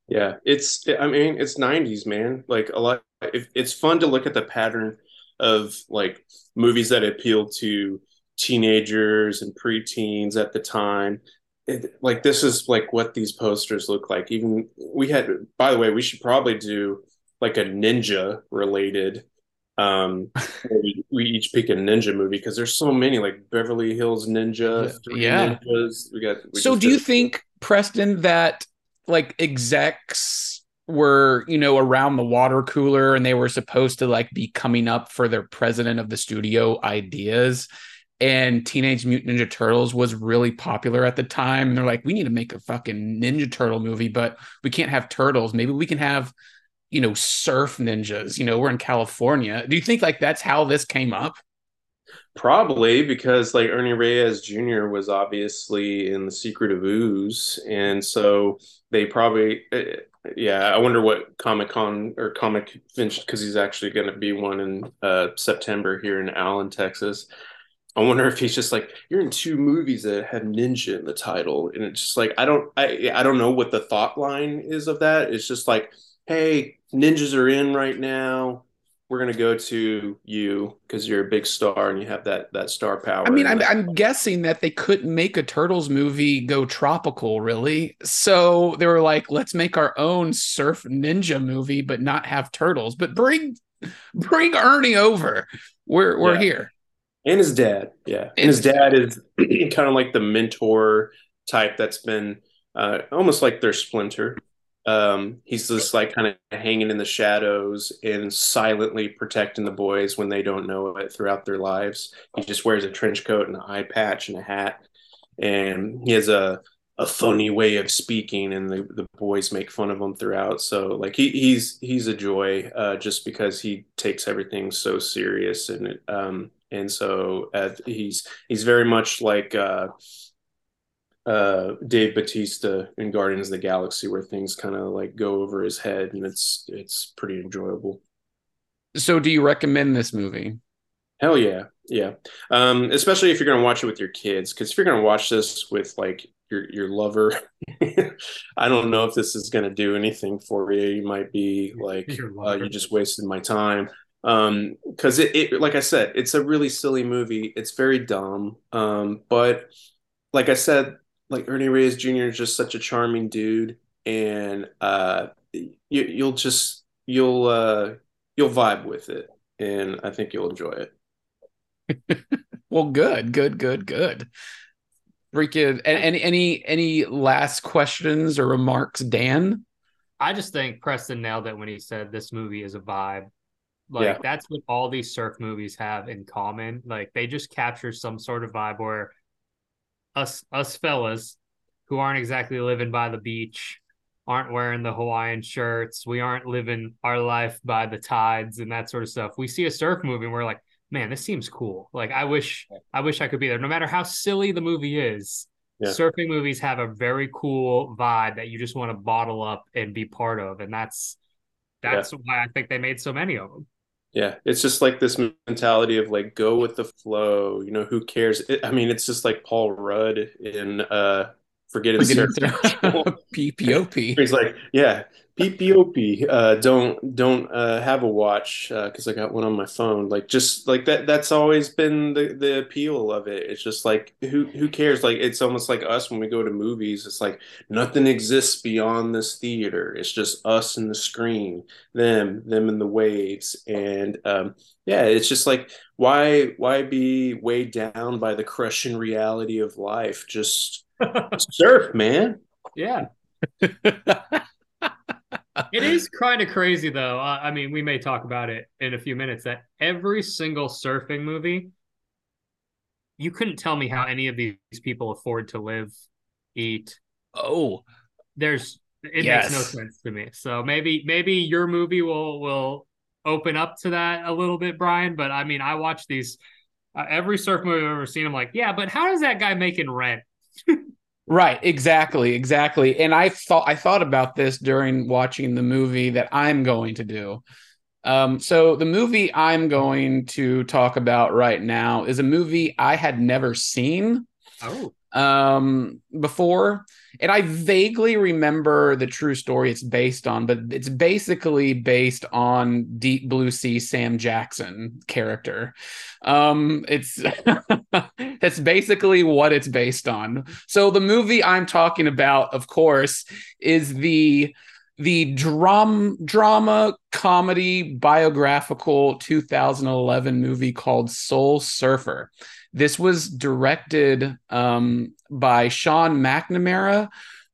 Speaker 2: yeah it's i mean it's 90s man like a lot it's fun to look at the pattern of like movies that appealed to teenagers and preteens at the time. It, like this is like what these posters look like. Even we had, by the way, we should probably do like a ninja related. Um, <laughs> we, we, each pick a ninja movie because there's so many like Beverly Hills Ninja,
Speaker 1: yeah.
Speaker 2: Ninjas. We got. We
Speaker 1: so, do you think Preston that like execs were you know around the water cooler and they were supposed to like be coming up for their president of the studio ideas. And teenage mutant ninja turtles was really popular at the time. And they're like we need to make a fucking ninja turtle movie but we can't have turtles. Maybe we can have you know surf ninjas. You know we're in california. Do you think like that's how this came up?
Speaker 2: Probably because like Ernie Reyes Jr. was obviously in the Secret of Ooze, and so they probably eh, yeah, I wonder what Comic Con or Comic Finch because he's actually going to be one in uh, September here in Allen, Texas. I wonder if he's just like you're in two movies that have ninja in the title, and it's just like I don't I I don't know what the thought line is of that. It's just like, hey, ninjas are in right now we're going to go to you because you're a big star and you have that that star power.
Speaker 1: I mean, I'm, I'm guessing that they couldn't make a turtles movie go tropical, really. So they were like, let's make our own surf ninja movie, but not have turtles. But bring bring Ernie over. We're we're yeah. here.
Speaker 2: And his dad, yeah, and, and his dad is <clears throat> kind of like the mentor type that's been uh, almost like their splinter um, he's just like kind of hanging in the shadows and silently protecting the boys when they don't know it throughout their lives. He just wears a trench coat and an eye patch and a hat, and he has a a funny way of speaking, and the, the boys make fun of him throughout. So like he, he's he's a joy uh, just because he takes everything so serious and um and so uh, he's he's very much like. Uh, uh, Dave Batista in Guardians of the Galaxy, where things kind of like go over his head, and it's it's pretty enjoyable.
Speaker 1: So, do you recommend this movie?
Speaker 2: Hell yeah, yeah. Um, especially if you're gonna watch it with your kids, because if you're gonna watch this with like your your lover, <laughs> I don't know if this is gonna do anything for you. You might be like, uh, you just wasted my time. Um, because it, it, like I said, it's a really silly movie. It's very dumb. Um, but like I said, like Ernie Reyes Jr. is just such a charming dude, and uh, you, you'll just you'll uh, you'll vibe with it, and I think you'll enjoy
Speaker 1: it. <laughs> well, good, good, good, good. Freaking any any any last questions or remarks, Dan?
Speaker 3: I just think Preston nailed it when he said this movie is a vibe. Like
Speaker 2: Yeah.
Speaker 3: that's what all these surf movies have in common. Like they just capture some sort of vibe where us us fellas who aren't exactly living by the beach, aren't wearing the Hawaiian shirts, we aren't living our life by the tides and that sort of stuff. We see a surf movie and we're like, man, this seems cool. Like I wish I wish I could be there. No matter how silly the movie is,
Speaker 2: Yeah.
Speaker 3: surfing movies have a very cool vibe that you just want to bottle up and be part of. And that's that's why I think they made so many of them.
Speaker 2: Yeah, it's just like this mentality of like go with the flow. You know, who cares? It, I mean, it's just like Paul Rudd in uh Forgetting
Speaker 1: Forgetting
Speaker 2: Sarah. <laughs>
Speaker 1: PPOP.
Speaker 2: He's like, yeah, PPOP. Uh, don't don't uh, have a watch because I got one on my phone. Like just like that. That's always been the the appeal of it. It's just like who who cares? Like it's almost like us when we go to movies. It's like nothing exists beyond this theater. It's just us and the screen, them them and the waves, and um, yeah, it's just like why why be weighed down by the crushing reality of life? Just <laughs> surf, man.
Speaker 3: Yeah. It is kind of crazy though. Uh, I mean, we may talk about it in a few minutes that every single surfing movie, you couldn't tell me how any of these people afford to live, eat.
Speaker 1: oh,
Speaker 3: There's it
Speaker 1: Yes.
Speaker 3: makes no sense to me. So maybe maybe your movie will will open up to that a little bit, Brian. But I mean, I watch these uh, every surf movie I've ever seen. I'm like, yeah, but how does that guy making rent?
Speaker 1: Right, exactly, exactly. And I thought I thought about this during watching the movie that I'm going to do. Um, so the movie I'm going to talk about right now is a movie I had never seen
Speaker 3: Oh,
Speaker 1: um before. And i vaguely remember the true story it's based on but it's basically based on deep blue sea sam jackson character. Um it's <laughs> that's basically what it's based on. So the movie i'm talking about of course is the the drum drama comedy biographical 2011 movie called soul surfer this was directed um, by Sean McNamara,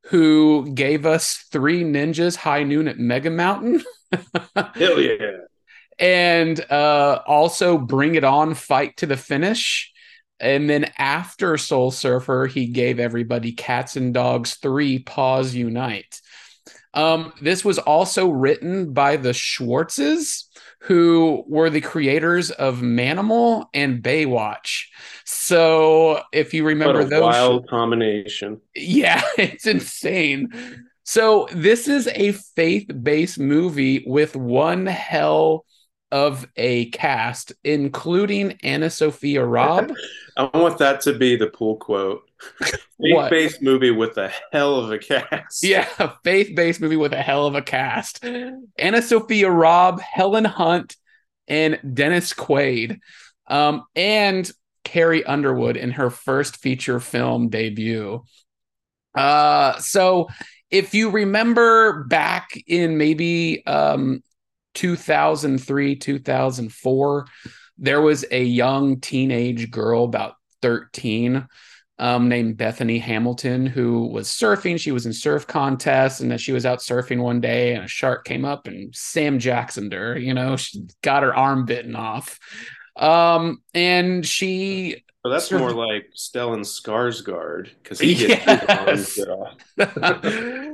Speaker 1: who gave us Three Ninjas High Noon at Mega Mountain, <laughs>
Speaker 2: Hell yeah.
Speaker 1: and uh, also Bring It On Fight to the Finish. And then after Soul Surfer, he gave everybody Cats and Dogs 3 Paws Unite. Um, this was also written by the Schwartzes, who were the creators of Manimal and Baywatch. So if you
Speaker 2: What
Speaker 1: remember
Speaker 2: a
Speaker 1: those,
Speaker 2: wild combination.
Speaker 1: yeah, <laughs> it's insane. So this is a faith-based movie with one hell of a cast, including Anna Sophia Robb. <laughs>
Speaker 2: I want that to be the pool quote. <laughs> Faith-based movie with a hell of a cast. <laughs>
Speaker 1: Yeah, a faith-based movie with a hell of a cast. Anna Sophia Robb, Helen Hunt, and Dennis Quaid. Um, and Carrie Underwood in her first feature film debut. Uh, so if you remember back in maybe um 2003, 2004, there was a young teenage girl about 13 um, named Bethany Hamilton who was surfing. She was in surf contests and that she was out surfing one day and a shark came up and Sam Jacksoned her, you know, she got her arm bitten off. Um, and she
Speaker 2: But that's more like Stellan Skarsgård because he gets <laughs> arms
Speaker 1: Yes. <laughs>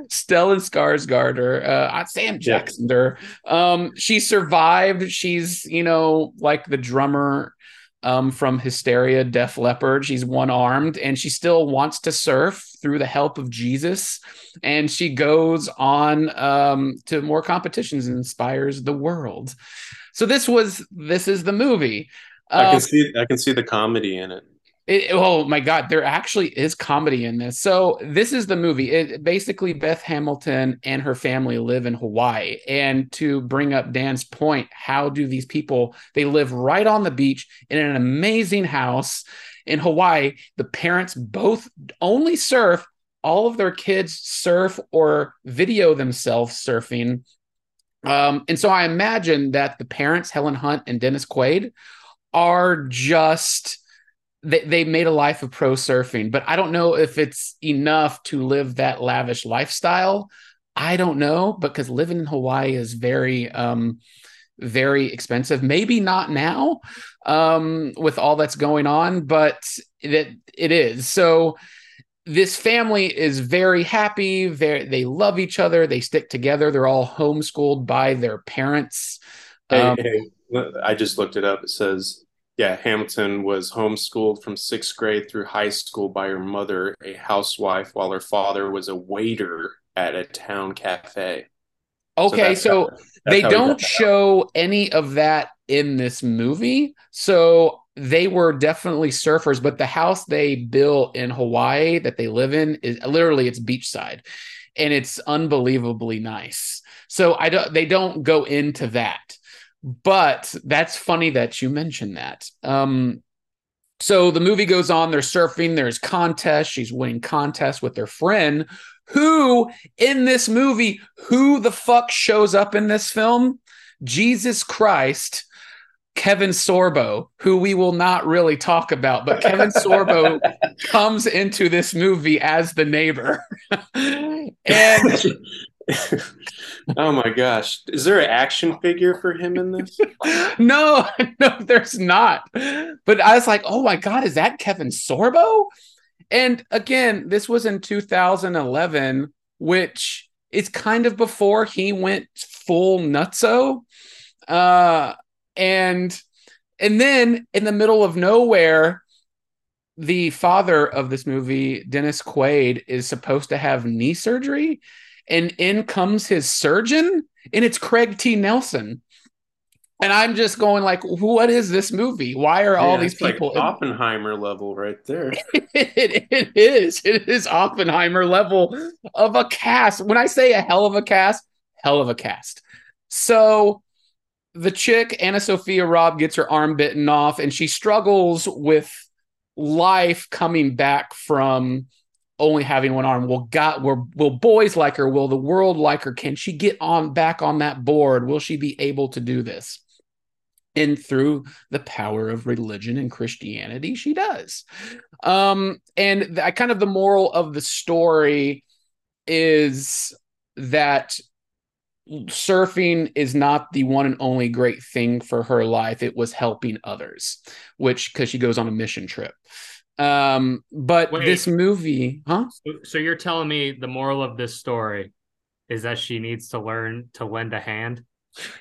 Speaker 1: Stellan Skarsgård, uh, Sam Jackson. Um, she survived. She's you know like the drummer um, from Hysteria, Def Leppard. She's one armed, and she still wants to surf through the help of Jesus. And she goes on um, to more competitions and inspires the world. So this was this is the movie.
Speaker 2: I
Speaker 1: Uh,
Speaker 2: can see I can see the comedy in it.
Speaker 1: it, oh my God, there actually is comedy in this. So this is the movie. It basically Beth Hamilton and her family live in Hawaii. And to bring up Dan's point, how do these people they live right on the beach in an amazing house in Hawaii? The parents both only surf. All of their kids surf or video themselves surfing. Um, and so I imagine that the parents, Helen Hunt and Dennis Quaid, are just they, they made a life of pro surfing, but I don't know if it's enough to live that lavish lifestyle. I don't know because living in Hawaii is very um very expensive. Maybe not now um, with all that's going on, but it, it is. So this family is very happy. Very, they love each other. They stick together. They're all homeschooled by their parents. Um,
Speaker 2: hey, I just looked it up. It says, yeah, Hamilton was homeschooled from sixth grade through high school by her mother, a housewife, while her father was a waiter at a town cafe.
Speaker 1: Okay,
Speaker 2: that's
Speaker 1: so,
Speaker 2: how-
Speaker 1: they
Speaker 2: how he got
Speaker 1: don't show any of that in this movie. So they were definitely surfers, but the house they built in Hawaii that they live in is literally it's beachside and it's unbelievably nice. So I don't they don't go into that. But that's funny that you mentioned that. Um so the movie goes on, they're surfing, there's contests, she's winning contests with their friend who in this movie, who the fuck shows up in this film? Jesus Christ, Kevin Sorbo, who we will not really talk about, but Kevin Sorbo <laughs> comes into this movie as the neighbor. and
Speaker 2: oh my gosh. Is there an action figure for him in this? <laughs>
Speaker 1: no, no, there's not. But I was like, oh my God, is that Kevin Sorbo? And again, this was in 2011, which is kind of before he went full nutso. Uh, and and then in the middle of nowhere, the father of this movie, Dennis Quaid, is supposed to have knee surgery, and in comes his surgeon, and it's Craig T. Nelson. And I'm just going like, what is this movie? Why are all
Speaker 2: Yeah,
Speaker 1: these
Speaker 2: it's like
Speaker 1: people?
Speaker 2: Oppenheimer level right there. <laughs>
Speaker 1: it, it is. It is Oppenheimer level of a cast. When I say a hell of a cast, hell of a cast. So the chick, Anna Sophia Robb, gets her arm bitten off and she struggles with life coming back from only having one arm. Will God will, will boys like her? Will the world like her? Can she get on back on that board? Will she be able to do this? And through the power of religion and Christianity, she does. Um, and that kind of the moral of the story is that surfing is not the one and only great thing for her life. It was helping others, which because she goes on a mission trip. Um, but
Speaker 3: Wait.
Speaker 1: this movie, huh?
Speaker 3: So, so you're telling me the moral of this story is that she needs to learn to lend a hand?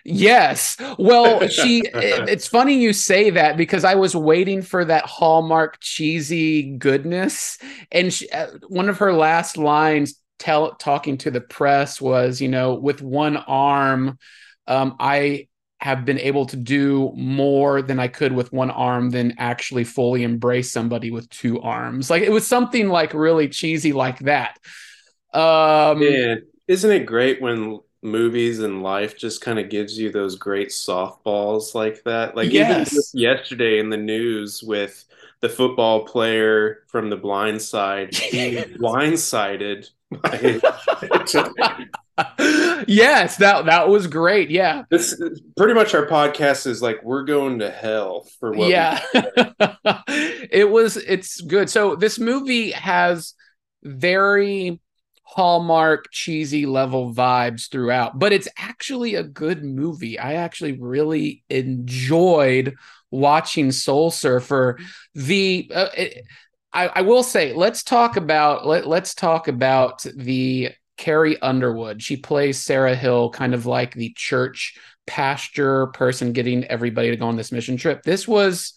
Speaker 1: Yes. Well, she. <laughs> it- it's funny you say that because I was waiting for that hallmark cheesy goodness, and she, uh, one of her last lines, tell talking to the press, was, you know, with one arm, um, I have been able to do more than I could with one arm than actually fully embrace somebody with two arms. Like it was something like really cheesy like that. Um,
Speaker 2: Yeah, isn't it great when movies and life just kind of gives you those great softballs like that? Like even
Speaker 1: Yes.
Speaker 2: just yesterday in the news with the football player from the blind side being <laughs> blindsided <laughs>
Speaker 1: yes, that that was great. Yeah.
Speaker 2: this pretty much our podcast is like we're going to hell for what
Speaker 1: yeah <laughs> it was it's good so this movie has very hallmark cheesy level vibes throughout but it's actually a good movie i actually really enjoyed watching soul surfer the uh, it, I, I will say let's talk about let, let's talk about the carrie underwood she plays sarah hill kind of like the church pasture person getting everybody to go on this mission trip. This was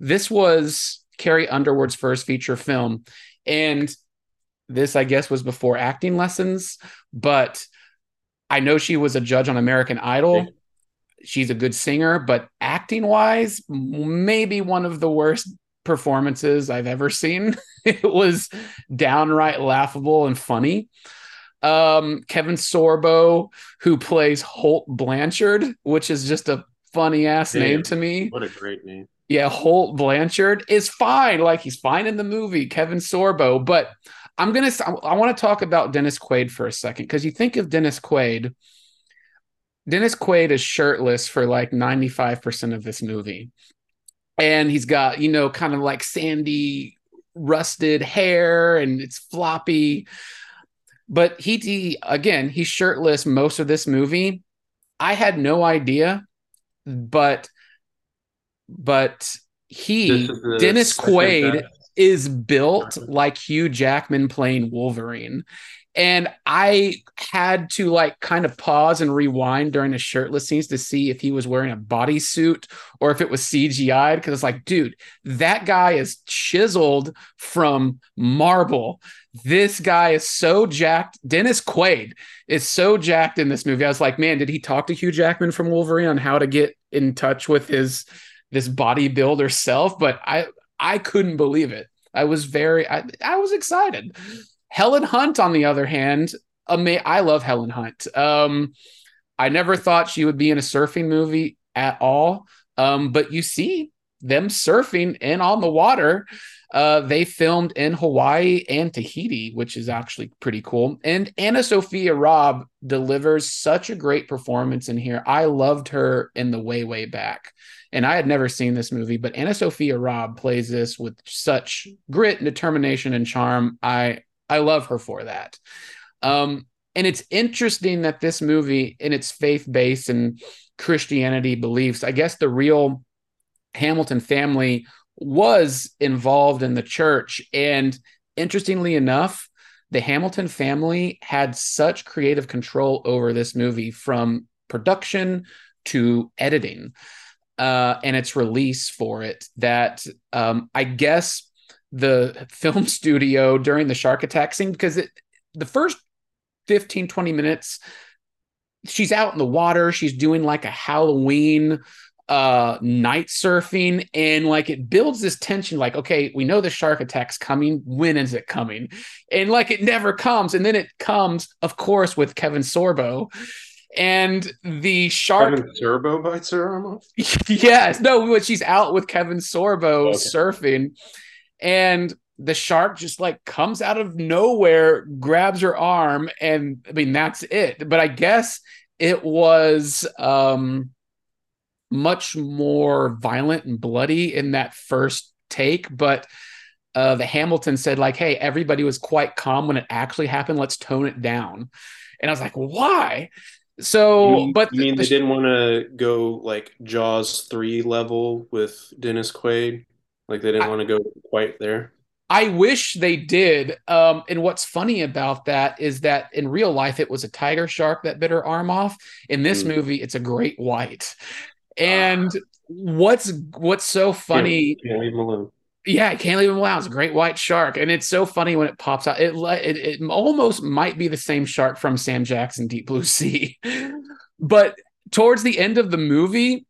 Speaker 1: this was Carrie Underwood's first feature film. And this, I guess, was before acting lessons, but I know she was a judge on American Idol. She's a good singer, but acting wise, maybe one of the worst performances I've ever seen. <laughs> it was downright laughable and funny um Kevin Sorbo who plays Holt Blanchard which is just a funny ass
Speaker 2: Damn.
Speaker 1: name to me
Speaker 2: What a great name.
Speaker 1: yeah Holt Blanchard is fine like he's fine in the movie Kevin Sorbo but I'm going to I want to talk about Dennis Quaid for a second cuz you think of Dennis Quaid Dennis Quaid is shirtless for like 95% of this movie and he's got you know kind of like sandy rusted hair and it's floppy. But he, he again he's shirtless most of this movie. I had no idea but but he
Speaker 2: This is the
Speaker 1: Dennis Quaid is built like Hugh Jackman playing Wolverine. And I had to like kind of pause and rewind during the shirtless scenes to see if he was wearing a bodysuit or if it was CGI'd. Cause it's like, dude, that guy is chiseled from marble. This guy is so jacked. Dennis Quaid is so jacked in this movie. I was like, man, did he talk to Hugh Jackman from Wolverine on how to get in touch with his this bodybuilder self? But I I couldn't believe it. I was very I, I was excited. Helen Hunt, on the other hand, ama- I love Helen Hunt. Um, I never thought she would be in a surfing movie at all. Um, but you see them surfing and on the water. Uh, they filmed in Hawaii and Tahiti, which is actually pretty cool. And Anna Sophia Robb delivers such a great performance in here. I loved her in the way, way back. And I had never seen this movie, but Anna Sophia Robb plays this with such grit and determination and charm. I I love her for that. Um, and it's interesting that this movie, in its faith based and Christianity beliefs, I guess the real Hamilton family was involved in the church. And interestingly enough, the Hamilton family had such creative control over this movie from production to editing uh, and its release for it that um, I guess the film <laughs> studio during the shark attack scene, because it, the first 15, 20 minutes, she's out in the water, she's doing like a Halloween uh night surfing and like it builds this tension like okay we know the shark attack's coming when is it coming and like it never comes and then it comes of course with kevin sorbo and the shark
Speaker 2: Kevin Sorbo bites her arm off. <laughs>
Speaker 1: yes no but she's out with kevin sorbo
Speaker 2: Okay.
Speaker 1: surfing and the shark just like comes out of nowhere grabs her arm and i mean that's it. But i guess it was um much more violent and bloody in that first take but uh the hamilton said like hey everybody was quite calm when it actually happened. Let's tone it down. And i was like why? So
Speaker 2: You mean,
Speaker 1: but
Speaker 2: you mean
Speaker 1: the-
Speaker 2: they didn't want to go like Jaws three level with Dennis Quaid? Like they didn't
Speaker 1: I-
Speaker 2: want to go quite there.
Speaker 1: I wish they did. Um, and what's funny about that is that in real life, it was a tiger shark that bit her arm off. In this
Speaker 2: Mm.
Speaker 1: movie, it's a great white. And what's what's so funny?
Speaker 2: Can't leave him alone.
Speaker 1: Yeah, I can't leave him alone. It's a great white shark, and it's so funny when it pops out. It it, it almost might be the same shark from Sam Jackson Deep Blue Sea, <laughs> but towards the end of the movie,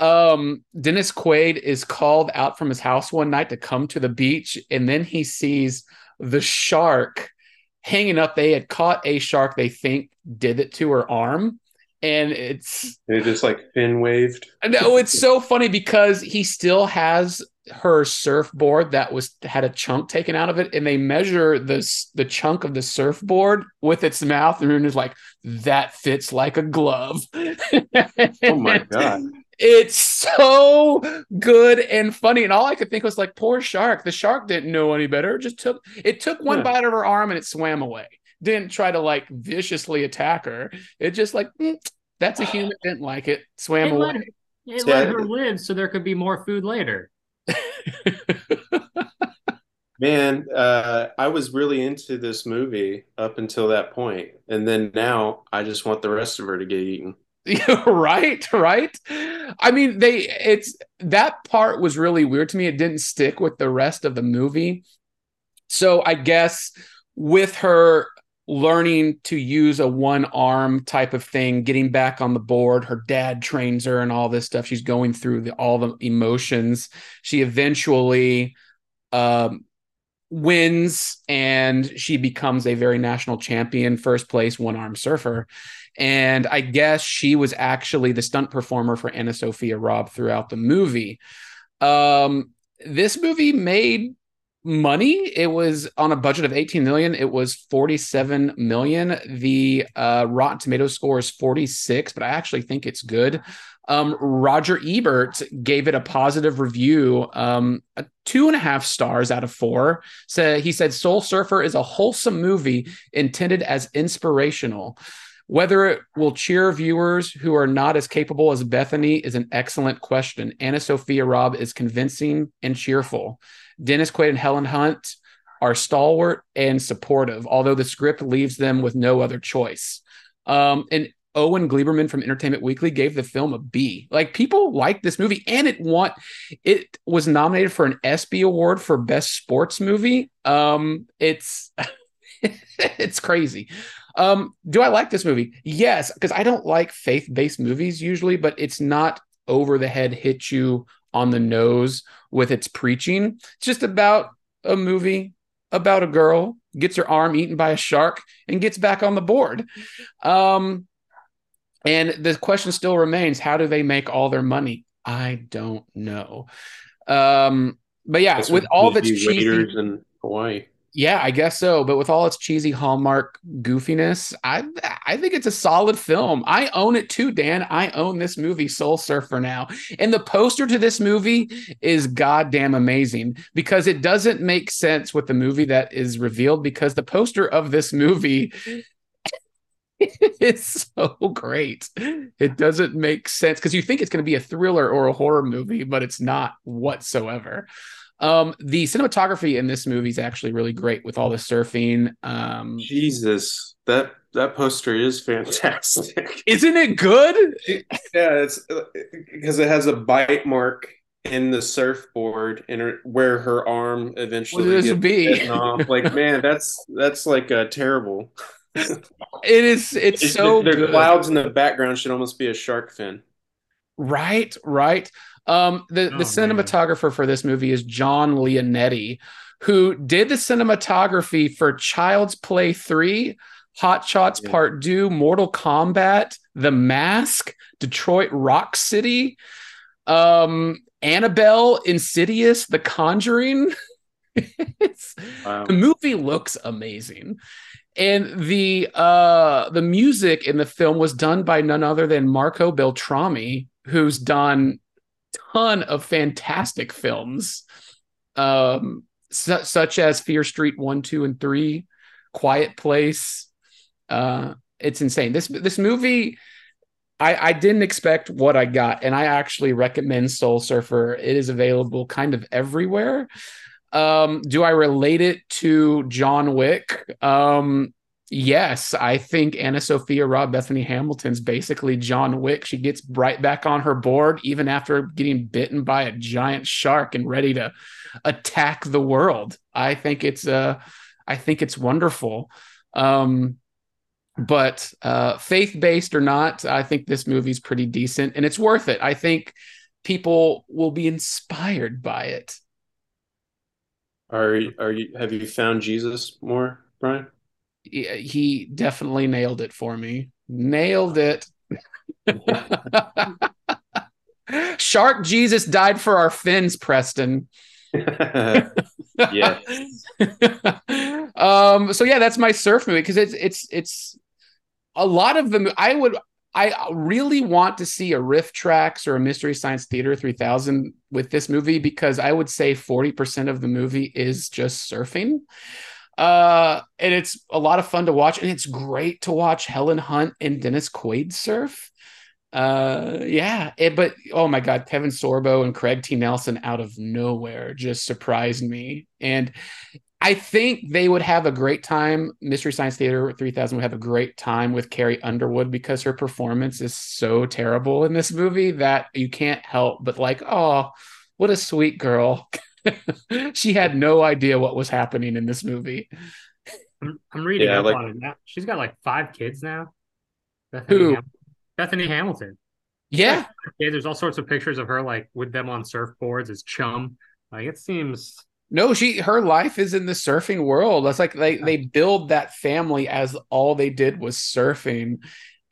Speaker 1: um, Dennis Quaid is called out from his house one night to come to the beach, and then he sees the shark hanging up. They had caught a shark they think did it to her arm, and it's
Speaker 2: They just like fin waved.
Speaker 1: no, it's so funny because he still has her surfboard that was had a chunk taken out of it, and they measure this the chunk of the surfboard with its mouth, and it's like that fits like a glove.
Speaker 2: Oh my <laughs> god!
Speaker 1: It's so good and funny, and all I could think was like, poor shark. The shark didn't know any better. It just took it took one
Speaker 2: Yeah.
Speaker 1: bite of her arm and it swam away. Didn't try to like viciously attack her. It just like "Mm, that's a human. <sighs> Didn't like it. Swam
Speaker 3: It
Speaker 1: away.
Speaker 3: let, it
Speaker 2: Yeah.
Speaker 3: let her live so there could be more food later. <laughs>
Speaker 2: Man, uh, I was really into this movie up until that point, and then now I just want the rest of her to get eaten. <laughs>
Speaker 1: right right? I mean they it's that part was really weird to me. It didn't stick with the rest of the movie. So i guess with her learning to use a one arm type of thing getting back on the board her dad trains her and all this stuff. She's going through the, all the emotions. She eventually um wins and she becomes a very national champion first place one arm surfer and I guess she was actually the stunt performer for Anna Sophia Robb throughout the movie. Um, this movie made money. It was on a budget of 18 million. It was 47 million. The uh, Rotten Tomato score is 46, but I actually think it's good. Um, Roger Ebert gave it a positive review, um, a two and a half stars out of four. So he said Soul Surfer is a wholesome movie intended as inspirational Whether it will cheer viewers who are not as capable as Bethany is an excellent question. Anna Sophia Robb is convincing and cheerful. Dennis Quaid and Helen Hunt are stalwart and supportive, although the script leaves them with no other choice. Um, and Owen Gleiberman from Entertainment Weekly gave the film a B. Like people like this movie, and it want it was nominated for an ESPY award for best sports movie. Um, it's <laughs> <laughs> it's crazy. Um, do I like this movie? Yes, because I don't like faith based movies usually, but it's not over the head, hit you on the nose with its preaching. It's just about a movie about a girl gets her arm eaten by a shark and gets back on the board. Um, and the question still remains how do they make all their money? I don't know. Um, but yeah, with all of its cheesy
Speaker 2: in Hawaii.
Speaker 1: Yeah, I guess so. But with all its cheesy Hallmark goofiness, I I think it's a solid film. I own it too, Dan. I own this movie, Soul Surfer, now. And the poster to this movie is goddamn amazing because it doesn't make sense with the movie that is revealed because the poster of this movie <laughs> it's so great. It doesn't make sense because you think it's going to be a thriller or a horror movie, but it's not whatsoever. Um, the cinematography in this movie is actually really great with all the surfing. Um,
Speaker 2: Jesus, that that poster is fantastic. <laughs>
Speaker 1: Isn't it good?
Speaker 2: yeah, it's because it has a bite mark in the surfboard and her, where her arm eventually
Speaker 1: what gets be?
Speaker 2: off. Like, man, that's that's like uh, terrible.
Speaker 1: it is. It's, it's so.
Speaker 2: The, the clouds in the background should almost be a shark fin.
Speaker 1: Right, right. Um, the oh, the cinematographer man. for this movie is John Leonetti, who did the cinematography for Child's Play three, Hot Shots yeah. Part Two, Mortal Kombat, The Mask, Detroit Rock City, um, Annabelle, Insidious, The Conjuring. <laughs> wow. The movie looks amazing and the uh the music in the film was done by none other than Marco Beltrami, who's done ton of fantastic films, um, su- such as Fear Street One, Two, and Three, Quiet Place. Uh, it's insane. This this movie. I, I didn't expect what I got, and I actually recommend Soul Surfer. It is available kind of everywhere. Um, do I relate it to John Wick? Um, yes, I think Anna Sophia Robb Bethany Hamilton's basically John Wick. She gets right back on her board even after getting bitten by a giant shark and ready to attack the world. I think it's uh I think it's wonderful. Um but uh faith-based or not, I think this movie's pretty decent and it's worth it. I think people will be inspired by it.
Speaker 2: Are are you have you found Jesus more, Brian?
Speaker 1: He definitely nailed it for me. Nailed it. <laughs> Shark Jesus died for our fins, Preston.
Speaker 2: yeah. <laughs>
Speaker 1: um. So yeah, that's my surf movie because it's it's it's a lot of them. I would I really want to see a RiffTrax or a Mystery Science Theater 3000 with this movie because I would say 40% of the movie is just surfing. Uh, and it's a lot of fun to watch, and it's great to watch Helen Hunt and Dennis Quaid surf. Uh, yeah, it, but oh my god, Kevin Sorbo and Craig T. Nelson out of nowhere just surprised me, and I think they would have a great time. Mystery Science Theater 3000 would have a great time with Carrie Underwood because her performance is so terrible in this movie that you can't help but like, oh, what a sweet girl. <laughs> <laughs> she had no idea what was happening in this movie.
Speaker 3: I'm, I'm reading yeah, like, on it now. She's got like five kids now.
Speaker 1: Bethany who?
Speaker 3: Hamilton. Bethany Hamilton.
Speaker 1: Yeah.
Speaker 3: Yeah, there's all sorts of pictures of her like with them on surfboards as chum. Like it seems
Speaker 1: no, she her life is in the surfing world. That's like they they build that family as all they did was surfing,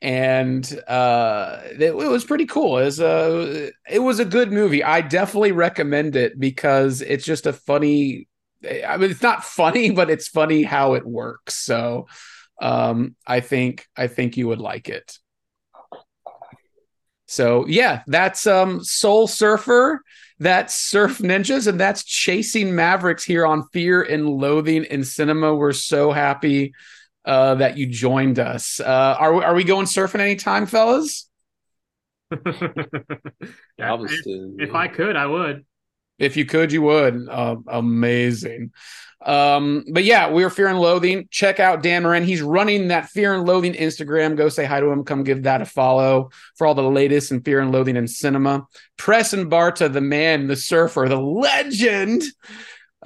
Speaker 1: and uh, it, it was pretty cool. It was a it was a good movie. I definitely recommend it because it's just a funny. I mean, it's not funny, <laughs> but it's funny how it works. So, um, I think I think you would like it. So yeah, that's um Soul Surfer. That's Surf Ninjas, and that's Chasing Mavericks here on Fear and Loathing in Cinema. We're so happy uh, that you joined us. Uh, are we, are we going surfing anytime, fellas? <laughs>
Speaker 3: Yeah, if, if I could, I would.
Speaker 1: If you could, you would. Uh, amazing. Um, but yeah, we're Fear and Loathing. Check out Dan Moran. He's running that Fear and Loathing Instagram. Go say hi to him. Come give that a follow for all the latest in Fear and Loathing in cinema. Preston Barta, the man, the surfer, the legend.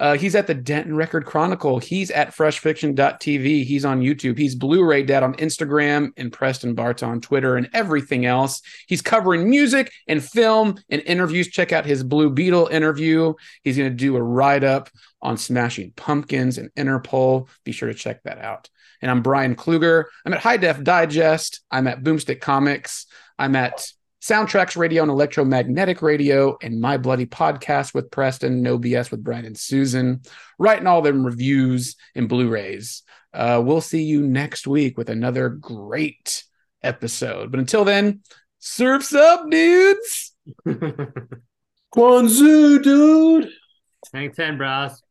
Speaker 1: Uh, he's at the Denton Record Chronicle. He's at freshfiction.tv. He's on YouTube. He's Blu-ray Dad on Instagram and Preston Barta on Twitter and everything else. He's covering music and film and interviews. Check out his Blue Beetle interview. He's going to do a write-up on Smashing Pumpkins and Interpol. Be sure to check that out. And I'm Brian Kluger. I'm at High Def Digest. I'm at Boomstick Comics. I'm at Soundtracks Radio and Electromagnetic Radio, and My Bloody Podcast with Preston, No BS with Brian and Susan, writing all them reviews and Blu-rays. Uh, we'll see you next week with another great episode. But until then, surfs up, dudes. <laughs>
Speaker 2: Kwanzaa, dude.
Speaker 3: Hang 10, bros.